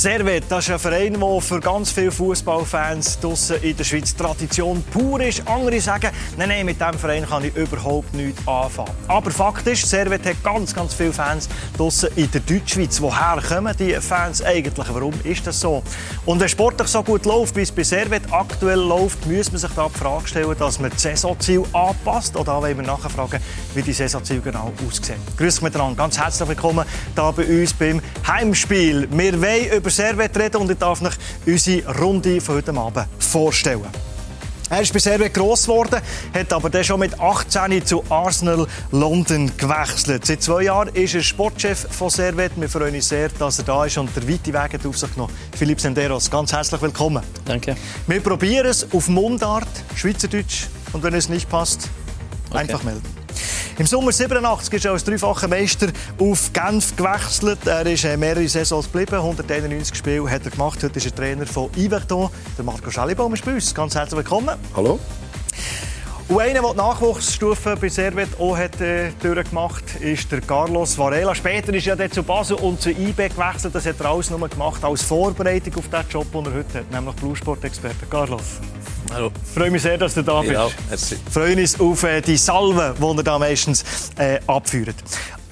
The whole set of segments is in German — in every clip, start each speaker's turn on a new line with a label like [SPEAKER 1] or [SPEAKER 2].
[SPEAKER 1] Servet, das ist ein Verein, der für ganz viele Fußballfans draussen in der Schweiz Tradition pur ist. Andere sagen, nein, nein, mit diesem Verein kann ich überhaupt nichts anfangen. Aber Fakt ist, Servet hat ganz, ganz viele Fans draussen in der Deutschschweiz. Woher kommen die Fans eigentlich? Warum ist das so? Und wenn sportlich so gut läuft, wie es bei Servet aktuell läuft, muss man sich da die Frage stellen, dass man das Saisonziel anpasst. Oder da wollen wir nachfragen, wie die Saisonziele genau aussehen. Grüß miteinander, ganz herzlich willkommen hier bei uns beim Heimspiel. Wir wollen über Servet reden und ich darf euch unsere Runde von heute Abend vorstellen. Er ist bei Servet gross geworden, hat aber dann schon mit 18 zu Arsenal London gewechselt. Seit zwei Jahren ist er Sportchef von Servet. Wir freuen uns sehr, dass er da ist und der weite Weg auf sich genommen. Philipp Senderos, ganz herzlich willkommen.
[SPEAKER 2] Danke.
[SPEAKER 1] Wir probieren es auf Mundart, Schweizerdeutsch und wenn es nicht passt,
[SPEAKER 2] Okay.
[SPEAKER 1] einfach melden. Im Sommer 87 ist er als dreifacher Meister auf Genf gewechselt. Er ist äh, mehrere Saisons geblieben, 191 Spiele hat er gemacht. Heute ist er Trainer von Iverton. Der Marco Schellibaum ist bei uns. Ganz herzlich willkommen.
[SPEAKER 3] Hallo?
[SPEAKER 1] Und einer, der die Nachwuchsstufe bei Servet auch hat, äh, durchgemacht hat, ist der Carlos Varela. Später ist er dann zu Basel und zu IB gewechselt. Das hat er alles nur gemacht als Vorbereitung auf den Job, den er heute hat, nämlich Bluesport-Experte. Carlos,
[SPEAKER 2] Hallo.
[SPEAKER 1] ich freue mich sehr, dass du da bist.
[SPEAKER 2] Ja, merci.
[SPEAKER 1] freuen uns auf äh, die Salve, die er da meistens äh, abführt.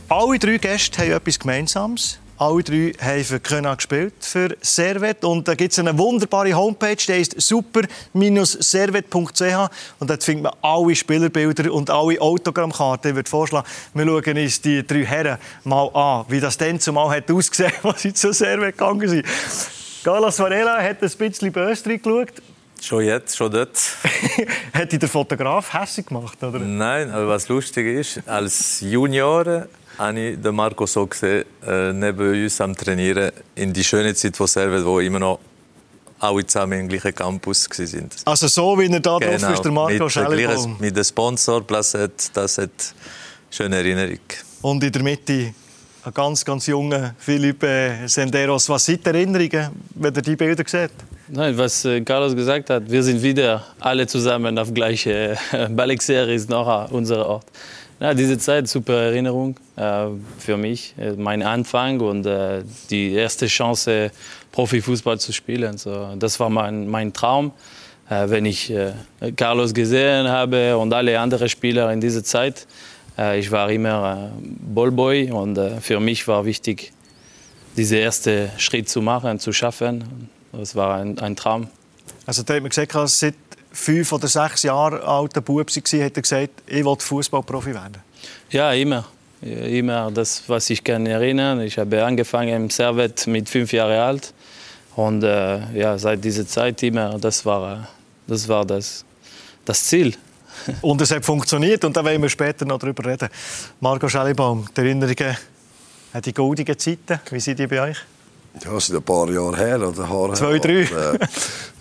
[SPEAKER 1] Alle drei Gäste haben etwas Gemeinsames. Alle drei haben für Köln gespielt, für Servet. Und da gibt es eine wunderbare Homepage, die heißt super-servet.ch. Und dort findet man alle Spielerbilder und alle Autogrammkarten. Ich würde vorschlagen, wir schauen uns die drei Herren mal an, wie das dann zumal hat ausgesehen hat, als sie zu Servet gegangen sind. Carlos Varela hat ein bisschen böse reingeschaut.
[SPEAKER 2] Schon jetzt, schon dort?
[SPEAKER 1] hat dich der Fotograf hässlich gemacht, oder?
[SPEAKER 2] Nein, aber was lustig ist, als Junior habe ich den Marco so gesehen, äh, neben uns am Trainieren in die schöne Zeit von Servet, wo immer noch alle zusammen im gleichen Campus waren.
[SPEAKER 1] Also so wie er da drauf ist, der Marco
[SPEAKER 2] mit, der
[SPEAKER 1] Schellibaum.
[SPEAKER 2] mit dem Sponsor, Placet, das hat schöne Erinnerung.
[SPEAKER 1] Und in der Mitte ein ganz, ganz junger Philipp äh, Senderos. Was sind die Erinnerungen, wenn ihr die Bilder seht?
[SPEAKER 4] Nein, was äh, Carlos gesagt hat, wir sind wieder alle zusammen auf gleiche äh, Balexer ist noch unser Ort. Ja, diese Zeit, super Erinnerung äh, für mich, äh, mein Anfang und äh, die erste Chance, Profifußball zu spielen. So, das war mein, mein Traum. Äh, wenn ich äh, Carlos gesehen habe und alle anderen Spieler in dieser Zeit, äh, ich war immer Ballboy und für mich war wichtig, diesen ersten Schritt zu machen, zu schaffen. Das war ein, ein Traum.
[SPEAKER 1] Also da hat man gesagt, seit fünf oder sechs Jahren alter Bub war, hat er gesagt, ich will Fußballprofi werden.
[SPEAKER 4] Ja, immer. Immer das, was ich kann erinnern. Ich habe angefangen im Servet mit fünf Jahren alt. Und äh, ja, seit dieser Zeit immer, das war, das, war das, das Ziel.
[SPEAKER 1] Und es hat funktioniert und da wollen wir später noch darüber reden. Marco Schellibaum, die Erinnerungen an die goldenen Zeiten, wie sind die bei euch?
[SPEAKER 3] Ja, das sind ein paar Jahre her. Oder Haare
[SPEAKER 1] Zwei, drei.
[SPEAKER 3] Und, äh,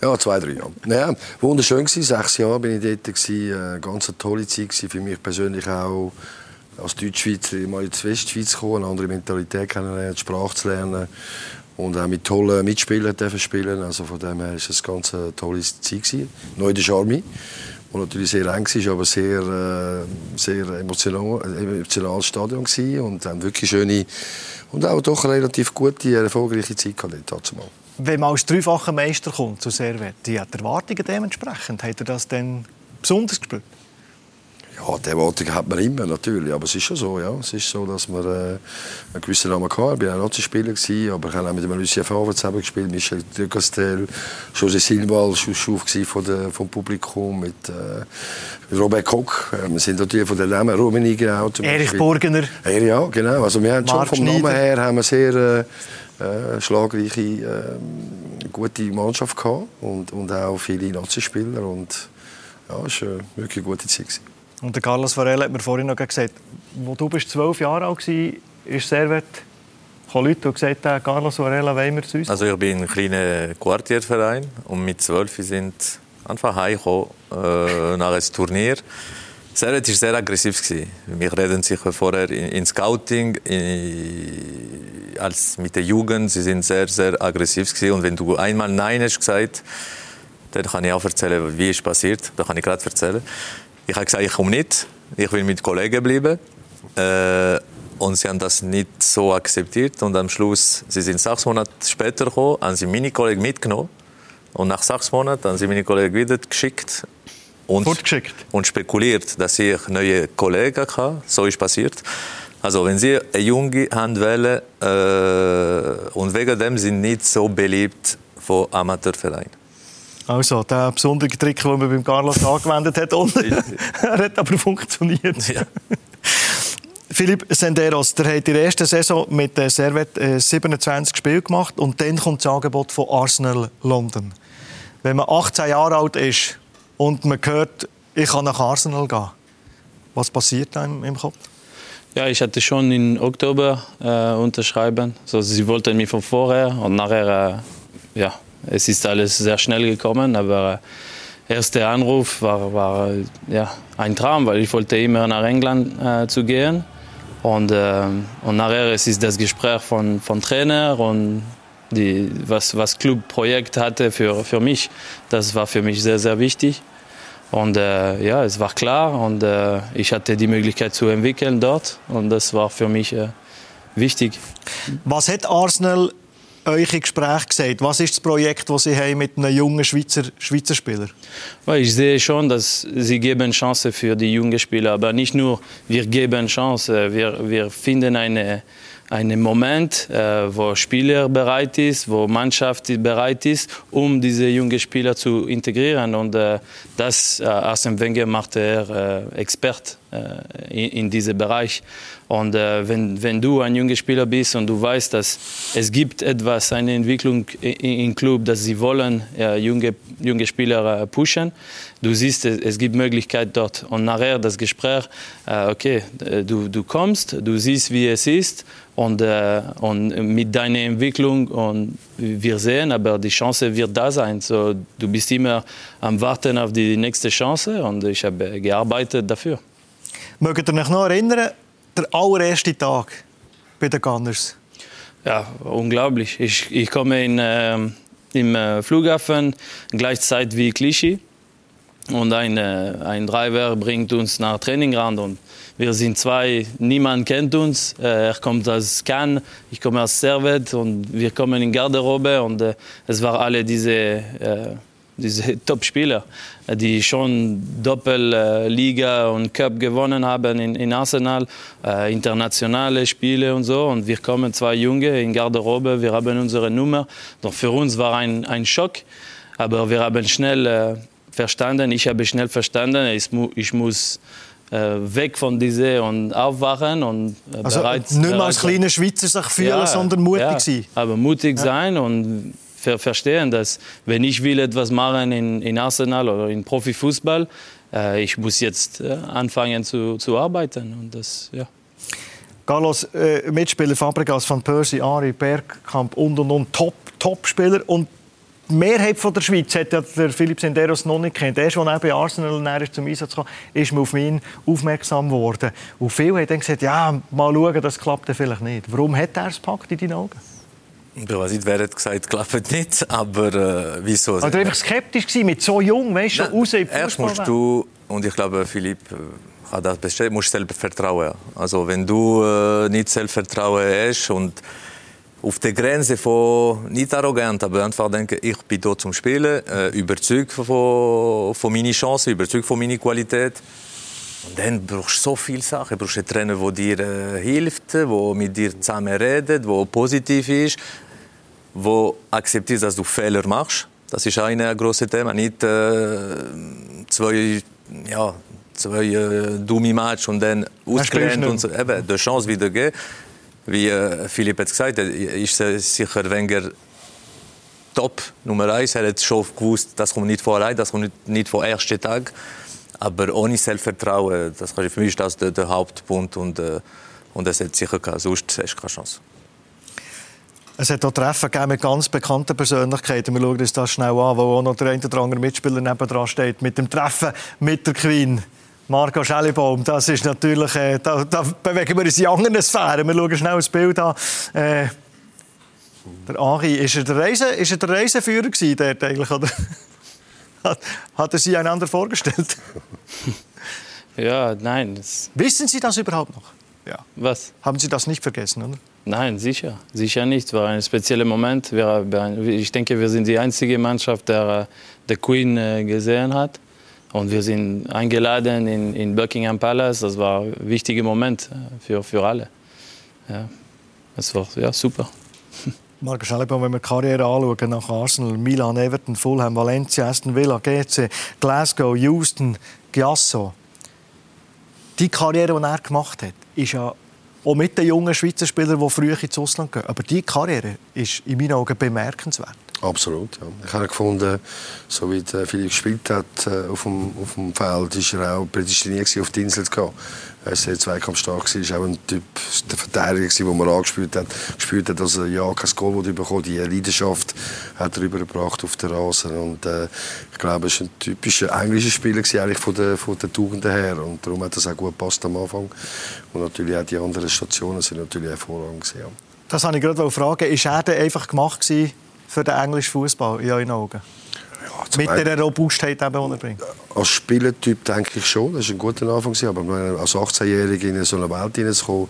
[SPEAKER 3] ja, zwei, drei Jahre. Ja, wunderschön gewesen. Sechs Jahre bin ich dort. Gewesen. Äh, ganz eine tolle Zeit gewesen. Für mich persönlich auch als Deutschschweizer mal in die Westschweiz zu kommen, eine andere Mentalität kennenlernen, die Sprache zu lernen und auch mit tollen Mitspielern dürfen spielen. Also von dem her war es eine ganz tolle Zeit gewesen. Neu in der Charme. Und natürlich sehr eng war, aber sehr, äh, sehr emotional, emotionales Stadion gewesen und haben wirklich schöne und auch doch relativ gute, erfolgreiche Zeit gehabt dazu.
[SPEAKER 1] Wenn man als dreifacher Meister kommt zu Servet, die hat Erwartungen dementsprechend. Hat er das dann besonders gespürt?
[SPEAKER 3] Ja, die Erwartung hat man immer, natürlich. Aber es ist schon so, ja. Es ist so, dass wir äh, einen gewissen Namen hatten. Ich war auch Nazi-Spieler, aber ich habe auch mit dem Lucien Favre zusammen gespielt, Michel de Castel, José Silva als Schuf vom Publikum, mit äh, Robert Koch. Äh, wir sind natürlich von den Namen Rummenigge auch. zum
[SPEAKER 1] Erich
[SPEAKER 3] Beispiel.
[SPEAKER 1] Burgener.
[SPEAKER 3] Ja, ja, genau. Also wir haben schon vom Namen her haben wir sehr äh, äh, schlagreiche, äh, gute Mannschaft gehabt und, und auch viele Nazi-Spieler und ja, es war eine wirklich gute Zeit. gewesen.
[SPEAKER 1] Und der Carlos Varela hat mir vorhin noch gesagt, wo du bist zwölf Jahre alt warst, ist Servet gekommen Leute und gesagt, äh, Carlos Varela wollen wir zu uns.
[SPEAKER 2] Also ich bin ein kleiner Quartierverein und mit zwölf sind einfach heimgekommen äh, nach einem Turnier. Servet war sehr aggressiv. Wir reden sicher vorher in, in Scouting, in, als mit der Jugend. Sie sind sehr, sehr aggressiv. Und wenn du einmal Nein hast gesagt, dann kann ich auch erzählen, wie es passiert. Da kann ich gerade erzählen. Ich habe gesagt, ich komme nicht. Ich will mit Kollegen bleiben. Äh, und sie haben das nicht so akzeptiert. Und am Schluss, sie sind sechs Monate später gekommen, haben sie meine Kollegen mitgenommen. Und nach sechs Monaten haben sie meine Kollegen wieder geschickt. Und, und spekuliert, dass ich neue Kollegen habe. So ist passiert. Also wenn Sie eine junge Hand wählen äh, und wegen dem sind nicht so beliebt von Amateurvereinen.
[SPEAKER 1] Also, der besondere Trick, den man beim Carlos angewendet hat, und er hat aber funktioniert.
[SPEAKER 2] Ja.
[SPEAKER 1] Philipp Senderos, der hat in der ersten Saison mit der Servet äh, 27 Spiele gemacht und dann kommt das Angebot von Arsenal London. Wenn man 18 Jahre alt ist und man hört, ich kann nach Arsenal gehen, was passiert da im, im Kopf?
[SPEAKER 4] Ja, ich hatte schon im Oktober äh, unterschreiben. So, sie wollten mich von vorher und nachher, äh, ja, es ist alles sehr schnell gekommen, aber der erste Anruf war, war äh, ja, ein Traum, weil ich wollte immer nach England äh, zu gehen. Und, äh, und nachher es ist das Gespräch von, von Trainer und die, was, was Clubprojekt hatte für, für mich, das war für mich sehr, sehr wichtig. Und äh, ja, es war klar und äh, ich hatte die Möglichkeit zu entwickeln dort und das war für mich äh, wichtig.
[SPEAKER 1] Was hat Arsenal euch Gespräch gesagt? Was ist das Projekt, das Sie haben mit einem jungen Schweizer, Schweizer Spieler
[SPEAKER 4] ich sehe schon, dass sie geben Chance für die jungen Spieler, aber nicht nur wir geben Chance, wir, wir finden eine einen Moment, äh, wo Spieler bereit ist, wo Mannschaft bereit ist, um diese jungen Spieler zu integrieren. Und äh, das, äh, Arsene Wenger macht er äh, Expert in, in diesem Bereich. Und äh, wenn, wenn du ein junger Spieler bist und du weißt, dass es gibt etwas, eine Entwicklung im Club, dass sie wollen äh, junge, junge Spieler äh, pushen, du siehst, es, es gibt Möglichkeit dort. Und nachher das Gespräch, äh, okay, du, du kommst, du siehst, wie es ist und, äh, und mit deiner Entwicklung und wir sehen, aber die Chance wird da sein. So, du bist immer am Warten auf die nächste Chance und ich habe gearbeitet dafür.
[SPEAKER 1] Mögt ihr euch noch erinnern, der allererste Tag bei den Gunners?
[SPEAKER 4] Ja, unglaublich. Ich, ich komme in, äh, im Flughafen gleichzeitig wie Clichy und ein, äh, ein Driver bringt uns nach Trainingrand und wir sind zwei, niemand kennt uns. Äh, er kommt aus Cannes, ich komme aus Servet und wir kommen in Garderobe und äh, es waren alle diese, äh, diese Top-Spieler, die schon Doppelliga und Cup gewonnen haben in, in Arsenal, äh, internationale Spiele und so. Und wir kommen zwei Junge in Garderobe, wir haben unsere Nummer. Doch für uns war ein, ein Schock, aber wir haben schnell äh, verstanden, ich habe schnell verstanden, ich, mu ich muss äh, weg von diese und aufwachen und äh,
[SPEAKER 1] Also
[SPEAKER 4] bereit
[SPEAKER 1] nicht mehr als kleiner Schweizer sich fühlen, sondern mutig
[SPEAKER 4] ja,
[SPEAKER 1] sein.
[SPEAKER 4] Aber mutig sein und ver verstehen, dass wenn ich will etwas machen in, in Arsenal oder in Profifußball, äh, ich muss jetzt äh, anfangen zu, zu arbeiten und das ja.
[SPEAKER 1] Carlos, äh, Mitspieler Fabregas, Van Persie, Ari, Bergkamp und und und Top, Top-Spieler. Und die Mehrheit von der Schweiz hat ja der Philipp Senderos noch nicht kennt. Erst als er bei Arsenal ist zum Einsatz kam, ist man auf ihn aufmerksam geworden. Und viele haben dann gesagt, ja, mal schauen, das klappt vielleicht nicht. Warum hat er es gepackt in deinen Augen?
[SPEAKER 2] Ich weiß nicht, wer hat gesagt, klappt nicht, aber äh, wieso?
[SPEAKER 1] Oder einfach skeptisch gewesen, mit so jung, weißt du, raus in
[SPEAKER 2] Erst musst du, und ich glaube, Philipp äh, hat das bestätigt, musst Selbstvertrauen haben. Also wenn du äh, nicht Selbstvertrauen hast und auf der Grenze von, nicht arrogant, aber einfach denken, ich bin hier zum Spielen, äh, überzeugt von, von meinen Chancen, überzeugt von meiner Qualität. Und dann brauchst du so viele Sachen. Du brauchst einen Trainer, der dir äh, hilft, der mit dir zusammen redet, der positiv ist, der akzeptiert, dass du Fehler machst. Das ist ein großes Thema. Nicht äh, zwei, ja, zwei äh, dumme Matches und dann ausgelernt und so. Eben, die Chance wieder geben. Wie äh, Philipp hat gesagt, ist äh, sicher Wenger top Nummer eins. Er hat schon gewusst, das kommt nicht vor allein, das kommt nicht, nicht vor ersten Tag. Aber ohne Selbstvertrauen, das ich- für mich ist das der, der Hauptpunkt und, äh, und das hat sicher gehabt. Sonst hast du keine Chance.
[SPEAKER 1] Es hat auch Treffen gegeben mit ganz bekannten Persönlichkeiten. Wir schauen uns das schnell an, wo auch noch der ein oder andere Mitspieler nebendran steht. Mit dem Treffen mit der Queen. Marco Schellibaum, das ist natürlich, äh, da, da bewegen wir uns in anderen Sphären. Wir schauen schnell das Bild an. Äh, der Ari, ist er der, Reise, ist er der Reiseführer gewesen, dort eigentlich, oder? Hat, hat er sich einander vorgestellt?
[SPEAKER 4] Ja, nein,
[SPEAKER 1] Wissen Sie das überhaupt noch? Ja.
[SPEAKER 4] Was?
[SPEAKER 1] Haben Sie das nicht vergessen, oder?
[SPEAKER 4] Nein, sicher. Sicher nicht. Es war ein spezieller Moment. Ich denke, wir sind die einzige Mannschaft, der The Queen äh, gesehen hat. Und wir sind eingeladen in, in Buckingham Palace. Das war ein wichtiger Moment äh, für, für alle. Ja, das war ja, super.
[SPEAKER 1] Marco Schellebaum, wenn wir die Karriere anschauen, nach Arsenal, Milan, Everton, Fulham, Valencia, Aston Villa, GC, Glasgow, Houston, Giasso. Die Karriere, die er gemacht hat, ist ja auch mit den jungen Schweizer Spielern, die früher ins Ausland gehen. Aber diese Karriere ist in meinen Augen bemerkenswert.
[SPEAKER 3] Absolut. Ja. Ich habe gefunden, so wie Philipp gespielt hat äh, auf, dem, auf dem Feld, ist er auch prädestiniert auf die Insel zu gehen. Er war sehr zweikampfstark, war auch ein Typ der Verteidiger, den man angespielt hat. Gespielt hat, dass er ja kein Goal bekommen Die Leidenschaft hat er übergebracht auf der Rasen. Und, äh, ich glaube, er war ein typischer englischer Spieler eigentlich von der, von der Tugenden her. Und darum hat das auch gut gepasst am Anfang. Und natürlich auch die anderen Stationen sind natürlich hervorragend. Ja.
[SPEAKER 1] Das wollte ich gerade fragen. Ist er denn einfach gemacht gewesen, für den englischen Fußball in euren Augen? Mit der Robustheit, die er bringt?
[SPEAKER 3] Als Spielertyp denke ich schon. Das war ein guter Anfang. Aber als 18-Jähriger in so eine Welt hineinzukommen,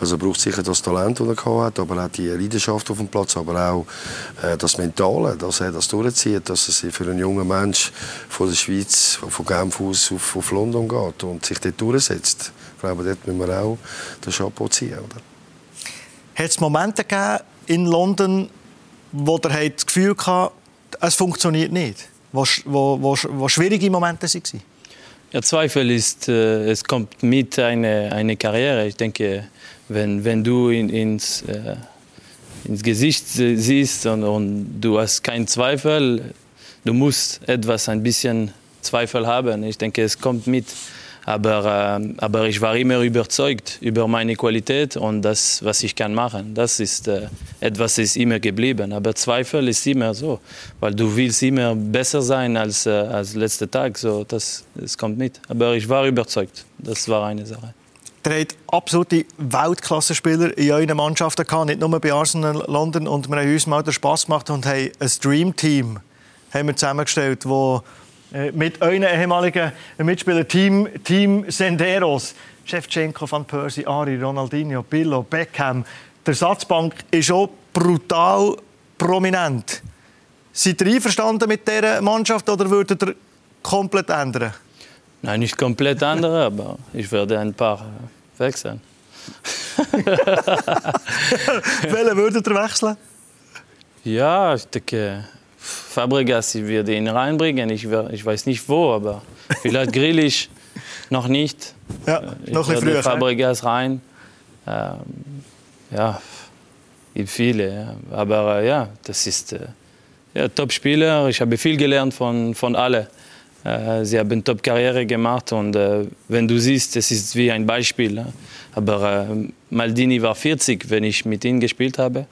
[SPEAKER 3] also braucht sicher das Talent, das er hat, aber auch die Leidenschaft auf dem Platz, aber auch äh, das Mentale, dass er das durchzieht, dass er sich für einen jungen Mensch von der Schweiz, von Genf aus auf, auf London geht und sich dort durchsetzt. Ich glaube, dort müssen wir auch den Chapeau ziehen. Oder?
[SPEAKER 1] Hat es Momente gegeben in London, wo der das Gefühl hatte, es funktioniert nicht? Wo, wo, wo, wo schwierige Momente waren?
[SPEAKER 4] Ja, Zweifel ist, äh, es kommt mit einer eine Karriere. Ich denke, wenn, wenn du in, ins, äh, ins Gesicht siehst und, und, du hast keinen Zweifel, du musst etwas ein bisschen Zweifel haben. Ich denke, es kommt mit. Aber, äh, aber ich war immer überzeugt über meine Qualität und das, was ich kann machen. Das ist äh, etwas, ist immer geblieben. Aber Zweifel ist immer so, weil du willst immer besser sein als äh, als letzter Tag. So, das, das kommt mit. Aber ich war überzeugt. Das war eine Sache.
[SPEAKER 1] Ihr habt absolute Weltklasse-Spieler in euren Mannschaften gehabt, nicht nur bei Arsenal London. Und wir haben uns mal den Spass gemacht und haben ein Dream-Team zusammengestellt, das mit euren ehemaligen Mitspielern Team, Team Senderos, Shevchenko, Van Persie, Ari, Ronaldinho, Billo, Beckham. Der Satzbank ist auch brutal prominent. Seid ihr einverstanden mit dieser Mannschaft oder würdet ihr komplett ändern?
[SPEAKER 4] Nein, nicht komplett ändern, aber ich werde ein paar äh, wechseln.
[SPEAKER 1] Welche würdet ihr wechseln?
[SPEAKER 4] Ja, ich denke, Fabregas wird ihn reinbringen. Ich, ich weiß nicht wo, aber vielleicht grill ich noch nicht.
[SPEAKER 1] Ja,
[SPEAKER 4] ich
[SPEAKER 1] noch ein früher.
[SPEAKER 4] Fabregas rein. Ähm, ja, gibt viele. Aber äh, ja, das ist äh, ja, Top-Spieler. Ich habe viel gelernt von, von allen. Äh, sie haben eine Top-Karriere gemacht und äh, wenn du siehst, es ist wie ein Beispiel. Aber äh, Maldini war 40, wenn ich mit ihm gespielt habe.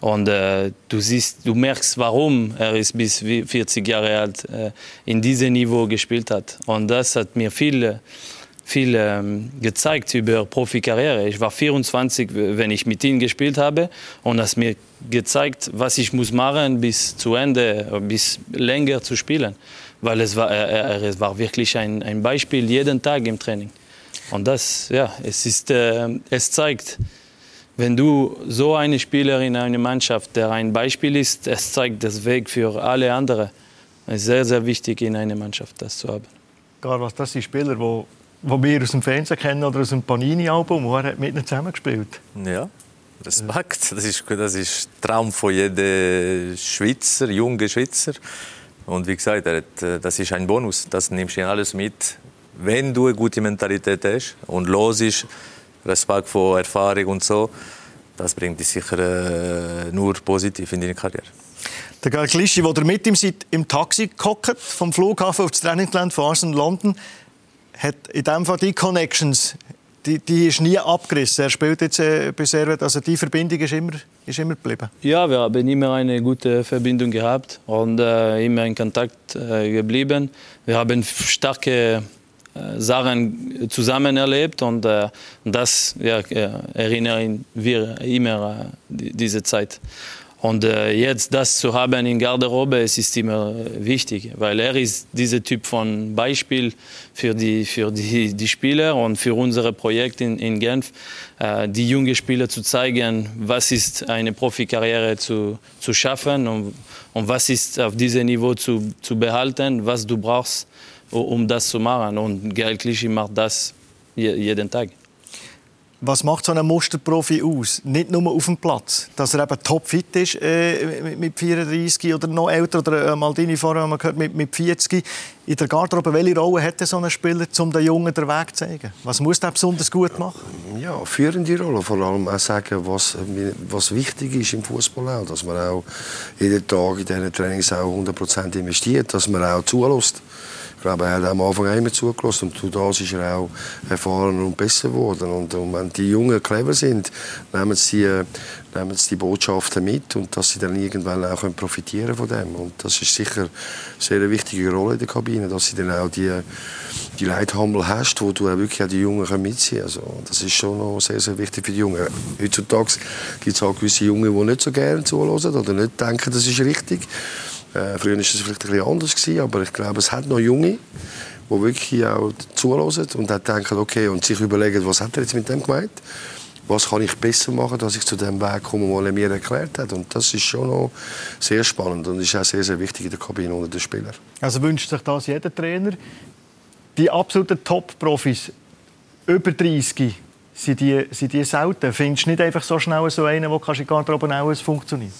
[SPEAKER 4] Und äh, du siehst, du merkst, warum er ist bis 40 Jahre alt äh, in diesem Niveau gespielt hat. Und das hat mir viel, viel ähm, gezeigt über Profikarriere. Ich war 24, wenn ich mit ihm gespielt habe, und das mir gezeigt, was ich muss machen bis zu Ende, bis länger zu spielen, weil es war, er, es war wirklich ein, ein Beispiel jeden Tag im Training. Und das, ja, es ist, äh, es zeigt wenn du so eine Spielerin in einer Mannschaft, der ein Beispiel ist, es zeigt das Weg für alle anderen. Es ist sehr, sehr wichtig in einer Mannschaft, das zu haben.
[SPEAKER 1] Gar was, das sind Spieler, die, die wir aus dem Fernsehen kennen oder aus dem Panini-Album, wo er mit ihnen zusammengespielt
[SPEAKER 2] Ja, Respekt. Das ist, das ist der Traum von jedem Schweizer, jungen Schweizer. Und wie gesagt, das ist ein Bonus. Das nimmst du alles mit, wenn du eine gute Mentalität hast und los ist Respekt vor Erfahrung und so, das bringt dich sicher äh, nur positiv in deine Karriere.
[SPEAKER 1] Der Gael Klischi, der mit ihm seid, im Taxi gehockt, vom Flughafen auf das Trainingland von Arsenal London, hat in dem Fall die Connections, die, die ist nie abgerissen. Er spielt jetzt äh, bei Servet, also die Verbindung ist immer, ist immer geblieben.
[SPEAKER 4] Ja, wir haben immer eine gute Verbindung gehabt und äh, immer in Kontakt äh, geblieben. Wir haben starke äh, Sachen zusammen erlebt und äh, das ja, erinnern wir immer äh, diese Zeit. Und äh, jetzt das zu haben in Garderobe, es ist immer wichtig, weil er ist dieser Typ von Beispiel für die, für die, die Spieler und für unser Projekt in, in Genf, äh, die jungen Spieler zu zeigen, was ist eine Profikarriere zu, zu schaffen und, und was ist auf diesem Niveau zu, zu behalten, was du brauchst, um das zu machen. Und Gael Clichy macht das jeden Tag.
[SPEAKER 1] Was macht so ein Musterprofi aus? Nicht nur auf dem Platz, dass er eben topfit ist äh, mit 34 oder noch älter oder äh, Maldini vorher haben wir gehört mit, mit 40. In der Garderobe, welche Rolle hat so ein Spieler, um den Jungen den Weg zu zeigen? Was muss der besonders gut machen?
[SPEAKER 3] Ja, führende Rolle. Vor allem auch sagen, was, was wichtig ist im Fußball auch, dass man auch jeden Tag in diesen Trainings auch 100% investiert, dass man auch zulässt. Ich glaube, er hat am Anfang immer zugelassen und durch das ist er auch erfahren und besser geworden. Und, und wenn die Jungen clever sind, nehmen sie, äh, nehmen sie die Botschaften mit und dass sie dann irgendwann auch können profitieren von dem. Und das ist sicher eine sehr wichtige Rolle in der Kabine, dass sie dann auch die, die Leithammel hast, wo du auch wirklich auch die Jungen mitziehen kannst. Also, das ist schon noch sehr, sehr wichtig für die Jungen. Heutzutage gibt es auch gewisse Jungen, die nicht so gerne zuhören oder nicht denken, das ist richtig. Äh, früher war es vielleicht ein bisschen anders, gewesen, aber ich glaube, es hat noch Junge, die wirklich auch zulassen und dann denken, okay, und sich überlegen, was hat er jetzt mit dem gemeint? Was kann ich besser machen, dass ich zu dem Weg komme, den er mir erklärt hat? Und das ist schon noch sehr spannend und ist auch sehr, sehr wichtig in der Kabine unter den Spielern.
[SPEAKER 1] Also wünscht sich das jeder Trainer? Die absoluten Top-Profis, über 30, sind die, sind die selten? Findest du nicht einfach so schnell so einen, der in der Garderobe auch funktioniert?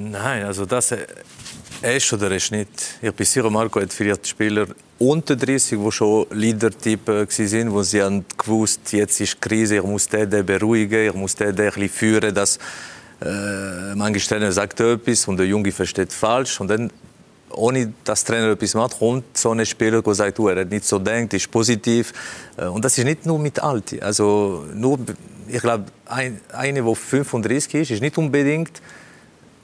[SPEAKER 2] Nein, also das er ist oder er ist nicht. Ich bin sicher, Marco hat vielleicht Spieler unter 30, die schon Leader-Typen waren, wo sie haben gewusst, jetzt ist Krise, ich muss den, beruhigen, ich muss den, bisschen führen, dass äh, manche Trainer sagt etwas und der Junge versteht falsch und dann ohne dass der Trainer etwas macht, kommt so ein Spieler, der sagt, du, er hat nicht so denkt, ist positiv. Äh, und das ist nicht nur mit Alten. Also nur, ich glaube, ein, eine, der 35 ist, ist nicht unbedingt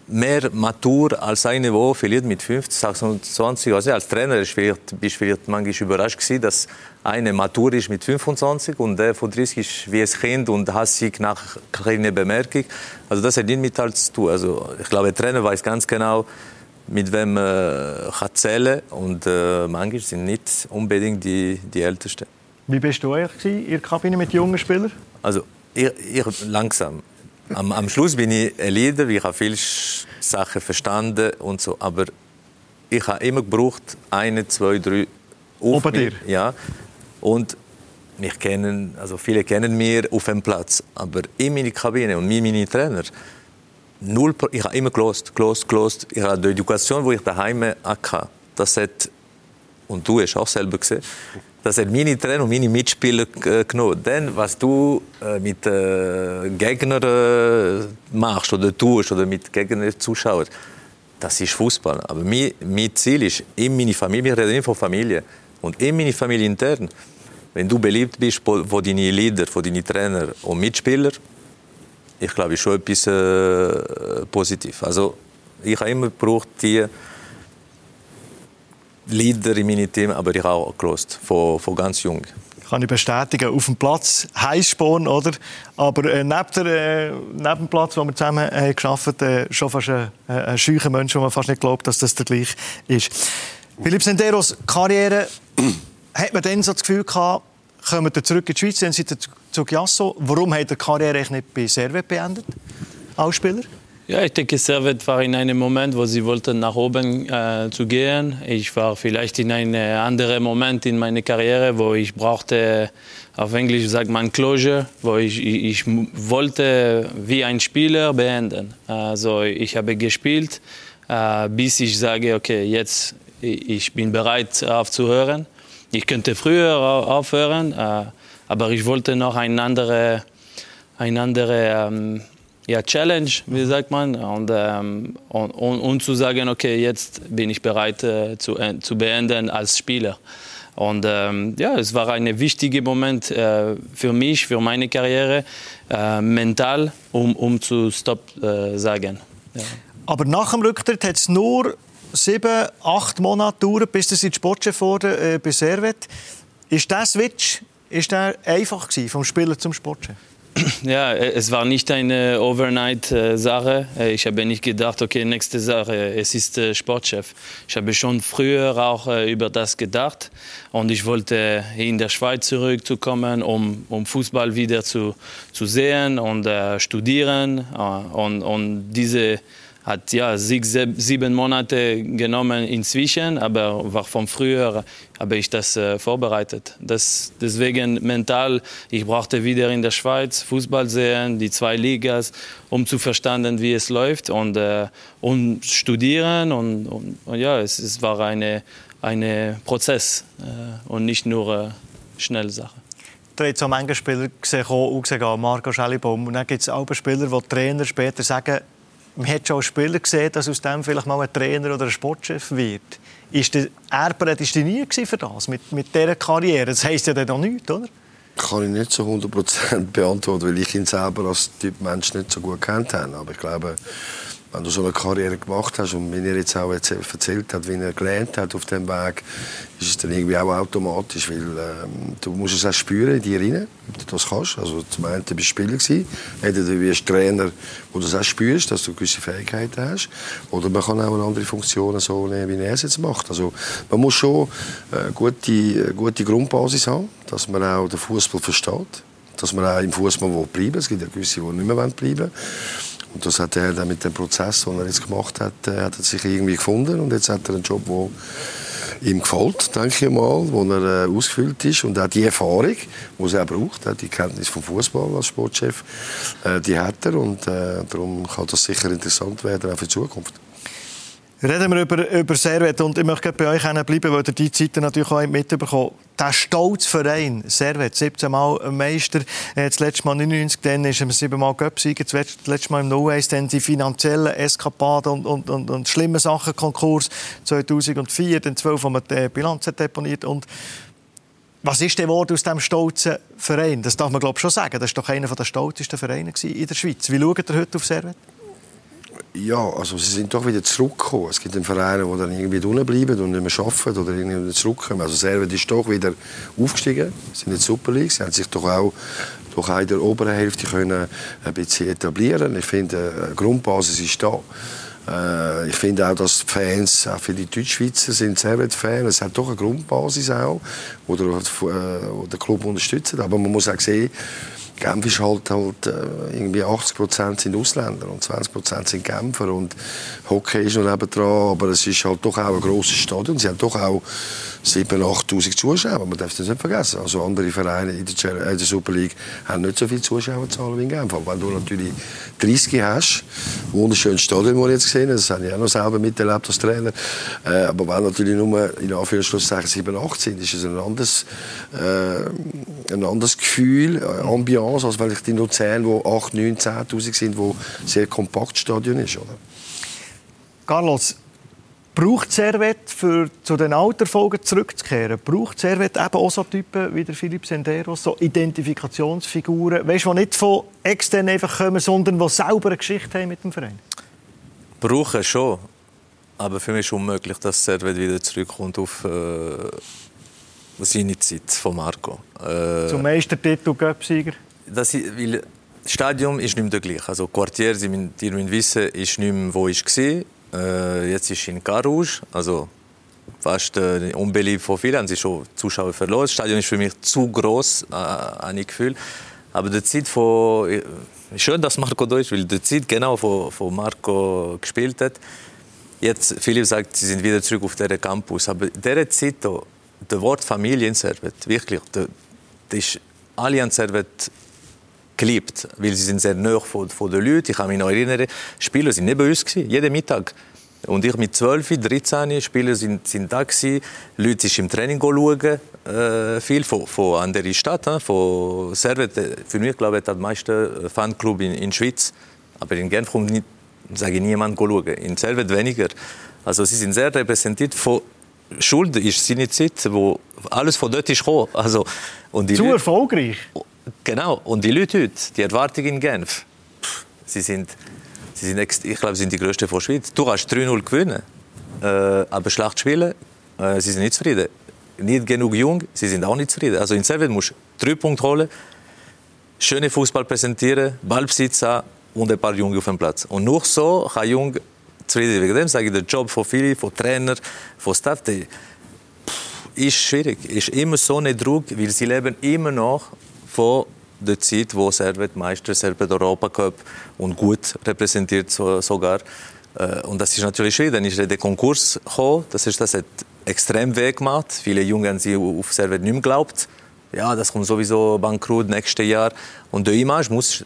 [SPEAKER 2] mehr matur als eine, die verliert mit 50, 26. Also als Trainer bist du vielleicht, vielleicht manchmal überrascht gewesen, dass eine matur ist mit 25 und der von 30 ist wie ein Kind und hasst nach keiner Bemerkung. Also das hat nicht mit alles zu tun. Also ich glaube, der Trainer weiß ganz genau, mit wem er äh, kann zählen und äh, manchmal sind nicht unbedingt die, die Ältesten.
[SPEAKER 1] Wie bist du eigentlich in der Kabine mit jungen Spielern?
[SPEAKER 2] Also ich, ich langsam. Am, am Schluss bin ich ein Leader, ich habe viele Sachen verstanden und so, aber ich habe immer gebraucht, eine, zwei, drei
[SPEAKER 1] auf dir.
[SPEAKER 2] Ja. Und mich kennen, also viele kennen mich auf dem Platz, aber in meiner Kabine und meine Trainer, null, ich habe immer gelost, gelost, gelost. Ich habe die Education, die ich daheim hatte, das hat, und du hast auch selber gesehen, das hat meine Trainer und meine Mitspieler äh, genommen. Denn was du äh, mit äh, Gegnern äh, machst oder tust oder mit Gegnern Zuschauern, das ist Fußball. Aber mein, mein Ziel ist, in meine Familie, wir reden immer von Familie, und in meine Familie intern, wenn du beliebt bist von deinen Leader, von deinen Trainer und Mitspieler, ich glaube, ist schon etwas äh, positiv. Also ich habe immer gebraucht, die Leader in meinem Team, aber ich auch gelost, von, von ganz jung.
[SPEAKER 1] Kann ich bestätigen, auf dem Platz Heißsporn, oder? Aber äh, neben, der, äh, neben dem Platz, wo wir zusammen äh, geschafft äh, schon fast ein, äh, ein scheuer Mensch, wo man fast nicht glaubt, dass das der gleiche ist. Philipp Senderos Karriere, hat man dann so das Gefühl gehabt, kommen wir zurück in die Schweiz, dann sind Sie zu Giasso. Warum hat er die Karriere nicht bei Servet beendet als Spieler?
[SPEAKER 4] Ja, ich denke, Servet war in einem Moment, wo sie wollten nach oben äh, zu gehen. Ich war vielleicht in einem anderen Moment in meiner Karriere, wo ich brauchte, auf Englisch sagt man Closure, wo ich, ich, ich wollte wie ein Spieler beenden. Also ich habe gespielt, äh, bis ich sage, okay, jetzt ich bin bereit aufzuhören. Ich könnte früher aufhören, äh, aber ich wollte noch eine andere, eine andere ähm, ja, Challenge, wie sagt man, und, ähm, und, und, und, zu sagen, okay, jetzt bin ich bereit äh, zu, äh, zu beenden als Spieler. Und ähm, ja, es war ein wichtiger Moment äh, für mich, für meine Karriere, äh, mental, um, um zu Stop äh, sagen. Ja.
[SPEAKER 1] Aber nach dem Rücktritt hat es nur sieben, acht Monate gedauert, bis Sie Sportchef wurde äh, bei Servet. Ist der Switch ist der einfach gewesen, vom Spieler zum Sportchef?
[SPEAKER 4] ja, es war nicht eine Overnight-Sache. Ich habe nicht gedacht, okay, nächste Sache, es ist Sportchef. Ich habe schon früher auch über das gedacht und ich wollte in der Schweiz zurückzukommen, um, um Fußball wieder zu, zu sehen und äh, studieren und, und diese hat ja sechs, sieben Monate genommen inzwischen, aber war von früher habe ich das äh, vorbereitet. Das, deswegen mental, ich brauchte wieder in der Schweiz Fußball sehen, die zwei Ligas, um zu verstehen, wie es läuft und, äh, und studieren und, und, und ja, es, es war ein eine Prozess äh, und nicht nur äh, schnelle Sache.
[SPEAKER 1] Ihr habt so manche Spieler gesehen, auch gesehen, Marco Schellibaum. Und dann gibt es auch Spieler, die Trainer später sagen, man hat schon Spieler gesehen, dass aus dem vielleicht mal ein Trainer oder ein Sportchef wird. Ist der ist nie für das, mit, mit dieser Karriere? Das heisst ja dann noch nichts, oder?
[SPEAKER 3] Kann ich nicht so 100% beantworten, weil ich ihn selber als Typ Mensch nicht so gut kennt habe. Aber ich glaube, wenn du so eine Karriere gemacht hast und wenn er jetzt auch erzählt hat, wie er gelernt hat auf dem Weg, ist es dann irgendwie auch automatisch, weil ähm, du musst es auch spüren in dir rein, ob du das kannst. Also zum einen bist du Spieler gewesen, entweder du bist Trainer, wo du das auch spürst, dass du gewisse Fähigkeiten hast, oder man kann auch eine andere Funktion so nehmen, wie er es jetzt macht. Also man muss schon eine gute, eine gute Grundbasis haben, dass man auch den Fußball versteht, dass man auch im Fußball bleiben will. Es gibt ja gewisse, die nicht mehr bleiben wollen. Und das hat er dann mit dem Prozess, den er jetzt gemacht hat, äh, hat er sich irgendwie gefunden. Und jetzt hat er einen Job, der ihm gefällt, denke ich mal, wo er äh, ausgefüllt ist. Und auch die Erfahrung, die er braucht, die Kenntnis vom Fußball als Sportchef, äh, die hat er. Und äh, darum kann das sicher interessant werden auch für die Zukunft.
[SPEAKER 1] Reden wir über, über Servet und ich möchte bei euch bleiben, weil ihr die Zeit natürlich auch mitbekommen Der stolze Verein, Servet, 17 Mal Meister, äh, das letzte Mal 99, dann ist er 7 Mal Göpsieger, das letzte Mal im No-Ways, dann die finanziellen Eskapaden und, und, und, und schlimme Sachen, Konkurs 2004, dann 12, wo man die Bilanz hat deponiert und was ist denn aus diesem stolzen Verein? Das darf man glaube ich schon sagen. Das war doch einer der stolzesten Vereine in der Schweiz. Wie schaut ihr heute auf Servet?
[SPEAKER 3] Ja, also sie sind doch wieder zurückgekommen. Es gibt Vereine, die dann irgendwie unten bleiben und nicht mehr arbeiten oder irgendwie zurückkommen. Also Servet ist doch wieder aufgestiegen, sie sind in der Super League. Sie haben sich doch auch durch in der oberen Hälfte können ein bisschen etablieren. Ich finde, die Grundbasis ist da. Äh, ich finde auch, dass die Fans, auch für die Deutschschweizer, sind Servet-Fans. Es hat doch eine Grundbasis auch, die äh, der Club unterstützt. Aber man muss auch sehen, Genf ist halt, halt äh, irgendwie 80 Prozent sind Ausländer und 20 Prozent sind Genfer und Hockey ist noch nebendran, aber es ist halt doch auch ein grosses Stadion. Sie haben doch auch 7.000, 8'000 Zuschauer, man darf das nicht vergessen. Also andere Vereine in der, in der Super League haben nicht so viele Zuschauerzahlen wie in Genf. Aber wenn du natürlich 30 hast, wunderschönes Stadion, das ich jetzt gesehen das habe ich auch noch selber miterlebt als Trainer, äh, aber wenn natürlich nur in Anführungszeichen 7, 8 sind, ist es ein anderes, äh, ein anderes Gefühl, Ambiance, als vielleicht in Luzern, wo 8, 9, 10'000 sind, wo ein sehr kompakt Stadion ist. Oder?
[SPEAKER 1] Carlos, Braucht Servet, für zu den alten Folgen zurückzukehren, braucht Servet eben auch so Typen wie der Philipp Senderos, so Identifikationsfiguren, weißt, die nicht von extern einfach kommen, sondern die selber eine Geschichte haben mit dem Verein?
[SPEAKER 2] Brauchen schon. Aber für mich ist es unmöglich, dass Servet wieder zurückkommt auf äh, seine Zeit von Marco.
[SPEAKER 1] Äh, Zum Meistertitel Göpsieger?
[SPEAKER 2] Das, weil das Stadion ist nicht mehr gleich. Also Quartier, Sie müssen, ihr müsst wissen, ist nicht mehr, wo ich war. Äh, jetzt ist in Carouge, also fast äh, unbeliebt von vielen, haben sie schon Zuschauer verloren. Das Stadion ist für mich zu groß, äh, habe ich Gefühl. Aber die Zeit von, äh, schön, dass Marco da ist, weil die Zeit genau, wo, wo Marco gespielt hat. Jetzt, Philipp sagt, sie sind wieder zurück auf der Campus. Aber in dieser Zeit, das Wort Familie in Servet, wirklich, das ist alle an Servet geliebt, weil sie sind sehr nah von, von den Leuten. Ich kann mich noch erinnern, Spieler sind nicht bei uns gewesen, jeden Mittag. Und ich mit 12, 13 Spieler sind, sind da gewesen. Leute sind im Training schauen, äh, viel von, von anderen Städten, von Servet. Für mich glaube ich, der meiste Fanclub in, in Schweiz. Aber in Genf kommt nicht, sage ich niemand schauen. In Servet weniger. Also sie sind sehr repräsentiert von Schuld ist seine Zeit, wo alles von dort ist gekommen. Also,
[SPEAKER 1] und die Zu Leute, erfolgreich.
[SPEAKER 2] Genau. Und die Leute heute, die Erwartungen in Genf, sie sind, sie sind ich glaube, sie sind die größten von der Schweiz. Du kannst 3-0 gewinnen, äh, aber schlecht spielen, äh, sie sind nicht zufrieden. Nicht genug jung, sie sind auch nicht zufrieden. Also in Servet musst du drei Punkte holen. schöne Fußball präsentieren, Ballbesitz haben und ein paar Junge auf dem Platz. Und nur so kann Jung zufrieden Wegen dem sage ich, der Job von vielen, von Trainer, von Staff, der ist schwierig. Ist immer so ein Druck, weil sie leben immer noch von der Zeit, wo Servet Meister, Servet Europacup und gut repräsentiert sogar. Äh, und das ist natürlich schwierig. Dann ist der Konkurs gekommen. Das ist das hat extrem weh gemacht. Viele Jungen haben sie auf Servet nicht mehr geglaubt. Ja, das kommt sowieso bankrott nächstes Jahr. Und der Image muss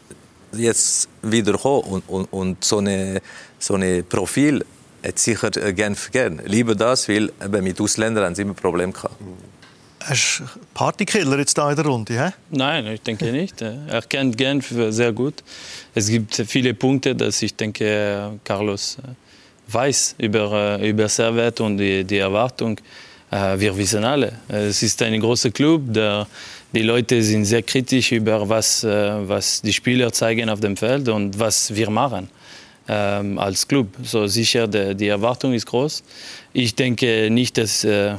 [SPEAKER 2] jetzt wieder kommen. Und, und, und so eine so ein Profil hat sicher Genf gern. Lieber das, weil eben mit Ausländern haben sie immer Probleme gehabt.
[SPEAKER 1] Hast du Partykiller jetzt da in der Runde? He?
[SPEAKER 4] Nein, ich denke nicht. Er kennt Genf sehr gut. Es gibt viele Punkte, dass ich denke, Carlos weiß über, über Servet und die, die Erwartung. Äh, wir wissen alle, es ist ein großer Club, der, die Leute sind sehr kritisch über was, äh, was die Spieler zeigen auf dem Feld und was wir machen ähm, als Club. So sicher, die, Erwartung ist groß. Ich denke nicht, dass äh,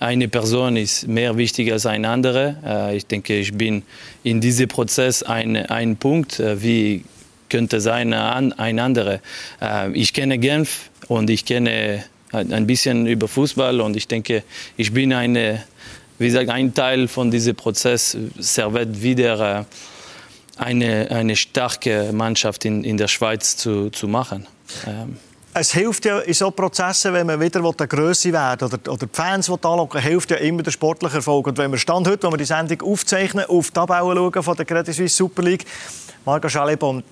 [SPEAKER 4] eine Person ist mehr wichtig als eine andere. Äh, ich denke, ich bin in diesem Prozess ein, ein Punkt, äh, wie könnte sein ein anderer. Äh, ich kenne Genf und ich kenne ein bisschen über Fußball und ich denke, ich bin eine, wie gesagt, ein Teil von diesem Prozess, Servet wieder eine, eine starke Mannschaft in, in der Schweiz zu, zu machen.
[SPEAKER 1] Es hilft ja in solchen Prozessen, wenn man wieder eine Größe werden oder, oder die Fans anlocken hilft ja immer der sportliche Erfolg. Und wenn wir Stand heute, wenn wir die Sendung aufzeichnen, auf die Tabelle schauen von der Credit Suisse Super League, Marco Schalibom,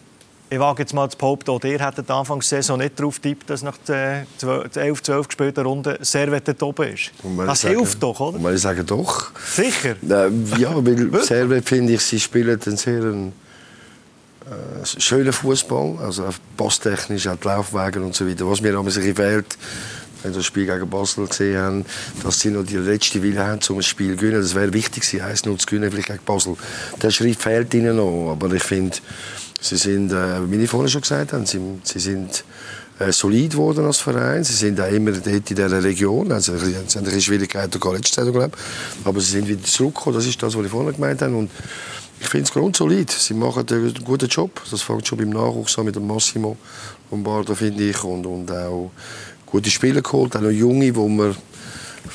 [SPEAKER 1] ich wage jetzt mal zu behaupten, auch ihr hättet Anfang der Saison nicht darauf tippt, dass nach der 11, 12 gespielten Runde Servet dort oben ist. Das
[SPEAKER 3] sagen,
[SPEAKER 1] hilft doch, oder?
[SPEAKER 3] Und ich sage doch.
[SPEAKER 1] Sicher?
[SPEAKER 3] Äh, ja, weil Servet, finde ich, sie spielen einen sehr äh, schönen Fußball. Also passtechnisch, auch die Laufwege und so weiter. Was mir aber sich fehlt, wenn wir das Spiel gegen Basel gesehen haben, dass sie noch die letzte Wille haben, um das Spiel zu gewinnen. Das wäre wichtig, 1-0 zu gewinnen, vielleicht gegen Basel. Der Schritt fehlt ihnen noch. Aber ich finde, Sie sind, äh, wie ich vorhin schon gesagt habe, sie, sie sind äh, solid geworden als Verein. Sie sind auch immer dort in dieser Region. Also, sie haben ein bisschen Schwierigkeiten letzte Saison, glaube Aber sie sind wieder zurückgekommen. Das ist das, was ich vorhin gemeint habe. Und ich finde es grundsolid. Sie machen einen guten Job. Das fängt schon beim Nachwuchs an mit dem Massimo Lombardo, finde ich. Und, und auch gute Spieler geholt, auch noch junge, wo man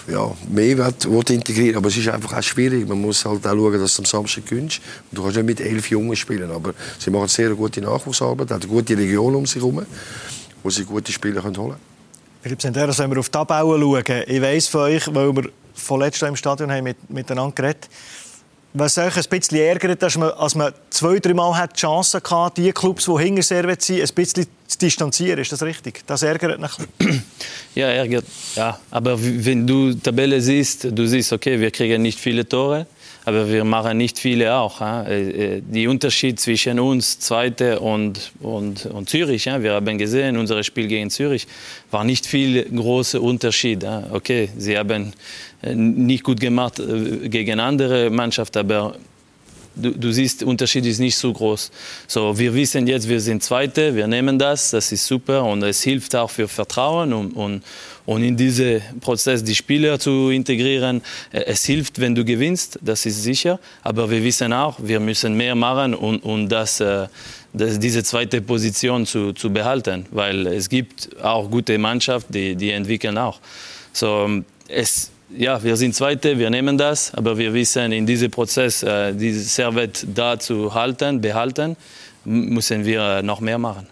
[SPEAKER 3] ja, mehr will, integrieren Aber es ist einfach auch schwierig. Man muss halt auch schauen, dass du am Samstag gewinnst. Du kannst nicht mit elf Jungen spielen. Aber sie machen sehr gute Nachwuchsarbeit, haben eine gute Region um sich herum, wo sie gute Spieler holen können.
[SPEAKER 1] Philipp Senderos, wenn wir auf die Tabelle schauen, ich weiss von euch, weil wir vorletzt im Stadion haben mit, miteinander geredet haben, was euch ein bisschen ärgert, dass man, als man zwei, drei Mal hat die Chance hatte, die Clubs, die hinter Servet sind, ein bisschen zu distanzieren. Ist das richtig? Das ärgert mich.
[SPEAKER 4] Ja, ärgert. Ja, aber wenn du die Tabelle siehst, du siehst, okay, wir kriegen nicht viele Tore, aber wir machen nicht viele auch. Äh, äh, die Unterschied zwischen uns, Zweite und, und, und Zürich, wir haben gesehen, unser Spiel gegen Zürich war nicht viel großer Unterschied. Okay, sie haben äh, nicht gut gemacht gegen andere Mannschaften, aber du, du, siehst, der Unterschied ist nicht so groß. So, wir wissen jetzt, wir sind Zweite, wir nehmen das, das ist super und es hilft auch für Vertrauen und, und, und in diesen Prozess die Spieler zu integrieren. Äh, es hilft, wenn du gewinnst, das ist sicher, aber wir wissen auch, wir müssen mehr machen und, und das, äh, das, diese zweite Position zu, zu behalten, weil es gibt auch gute Mannschaften, die, die entwickeln auch. So, es, ja, wir sind Zweite, wir nehmen das, aber wir wissen, in diesem Prozess, äh, dieses Servet da zu halten, behalten, müssen wir noch mehr machen.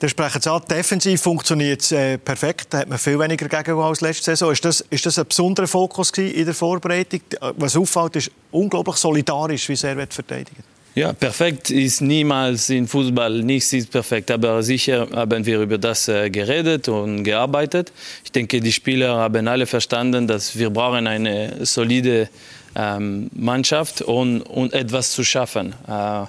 [SPEAKER 1] Der sprechen Sie an, defensiv funktioniert es äh, perfekt. Da hat man viel weniger gegen als letzte Saison. Ist das, ist das ein besonderer Fokus in der Vorbereitung? Was auffällt, ist unglaublich solidarisch, wie Servet verteidigt.
[SPEAKER 4] Ja, perfekt ist niemals in Fußball, nichts ist perfekt, aber sicher haben wir über das äh, geredet und gearbeitet. Ich denke, die Spieler haben alle verstanden, dass wir brauchen eine solide ähm, Mannschaft und, und etwas zu schaffen. Äh,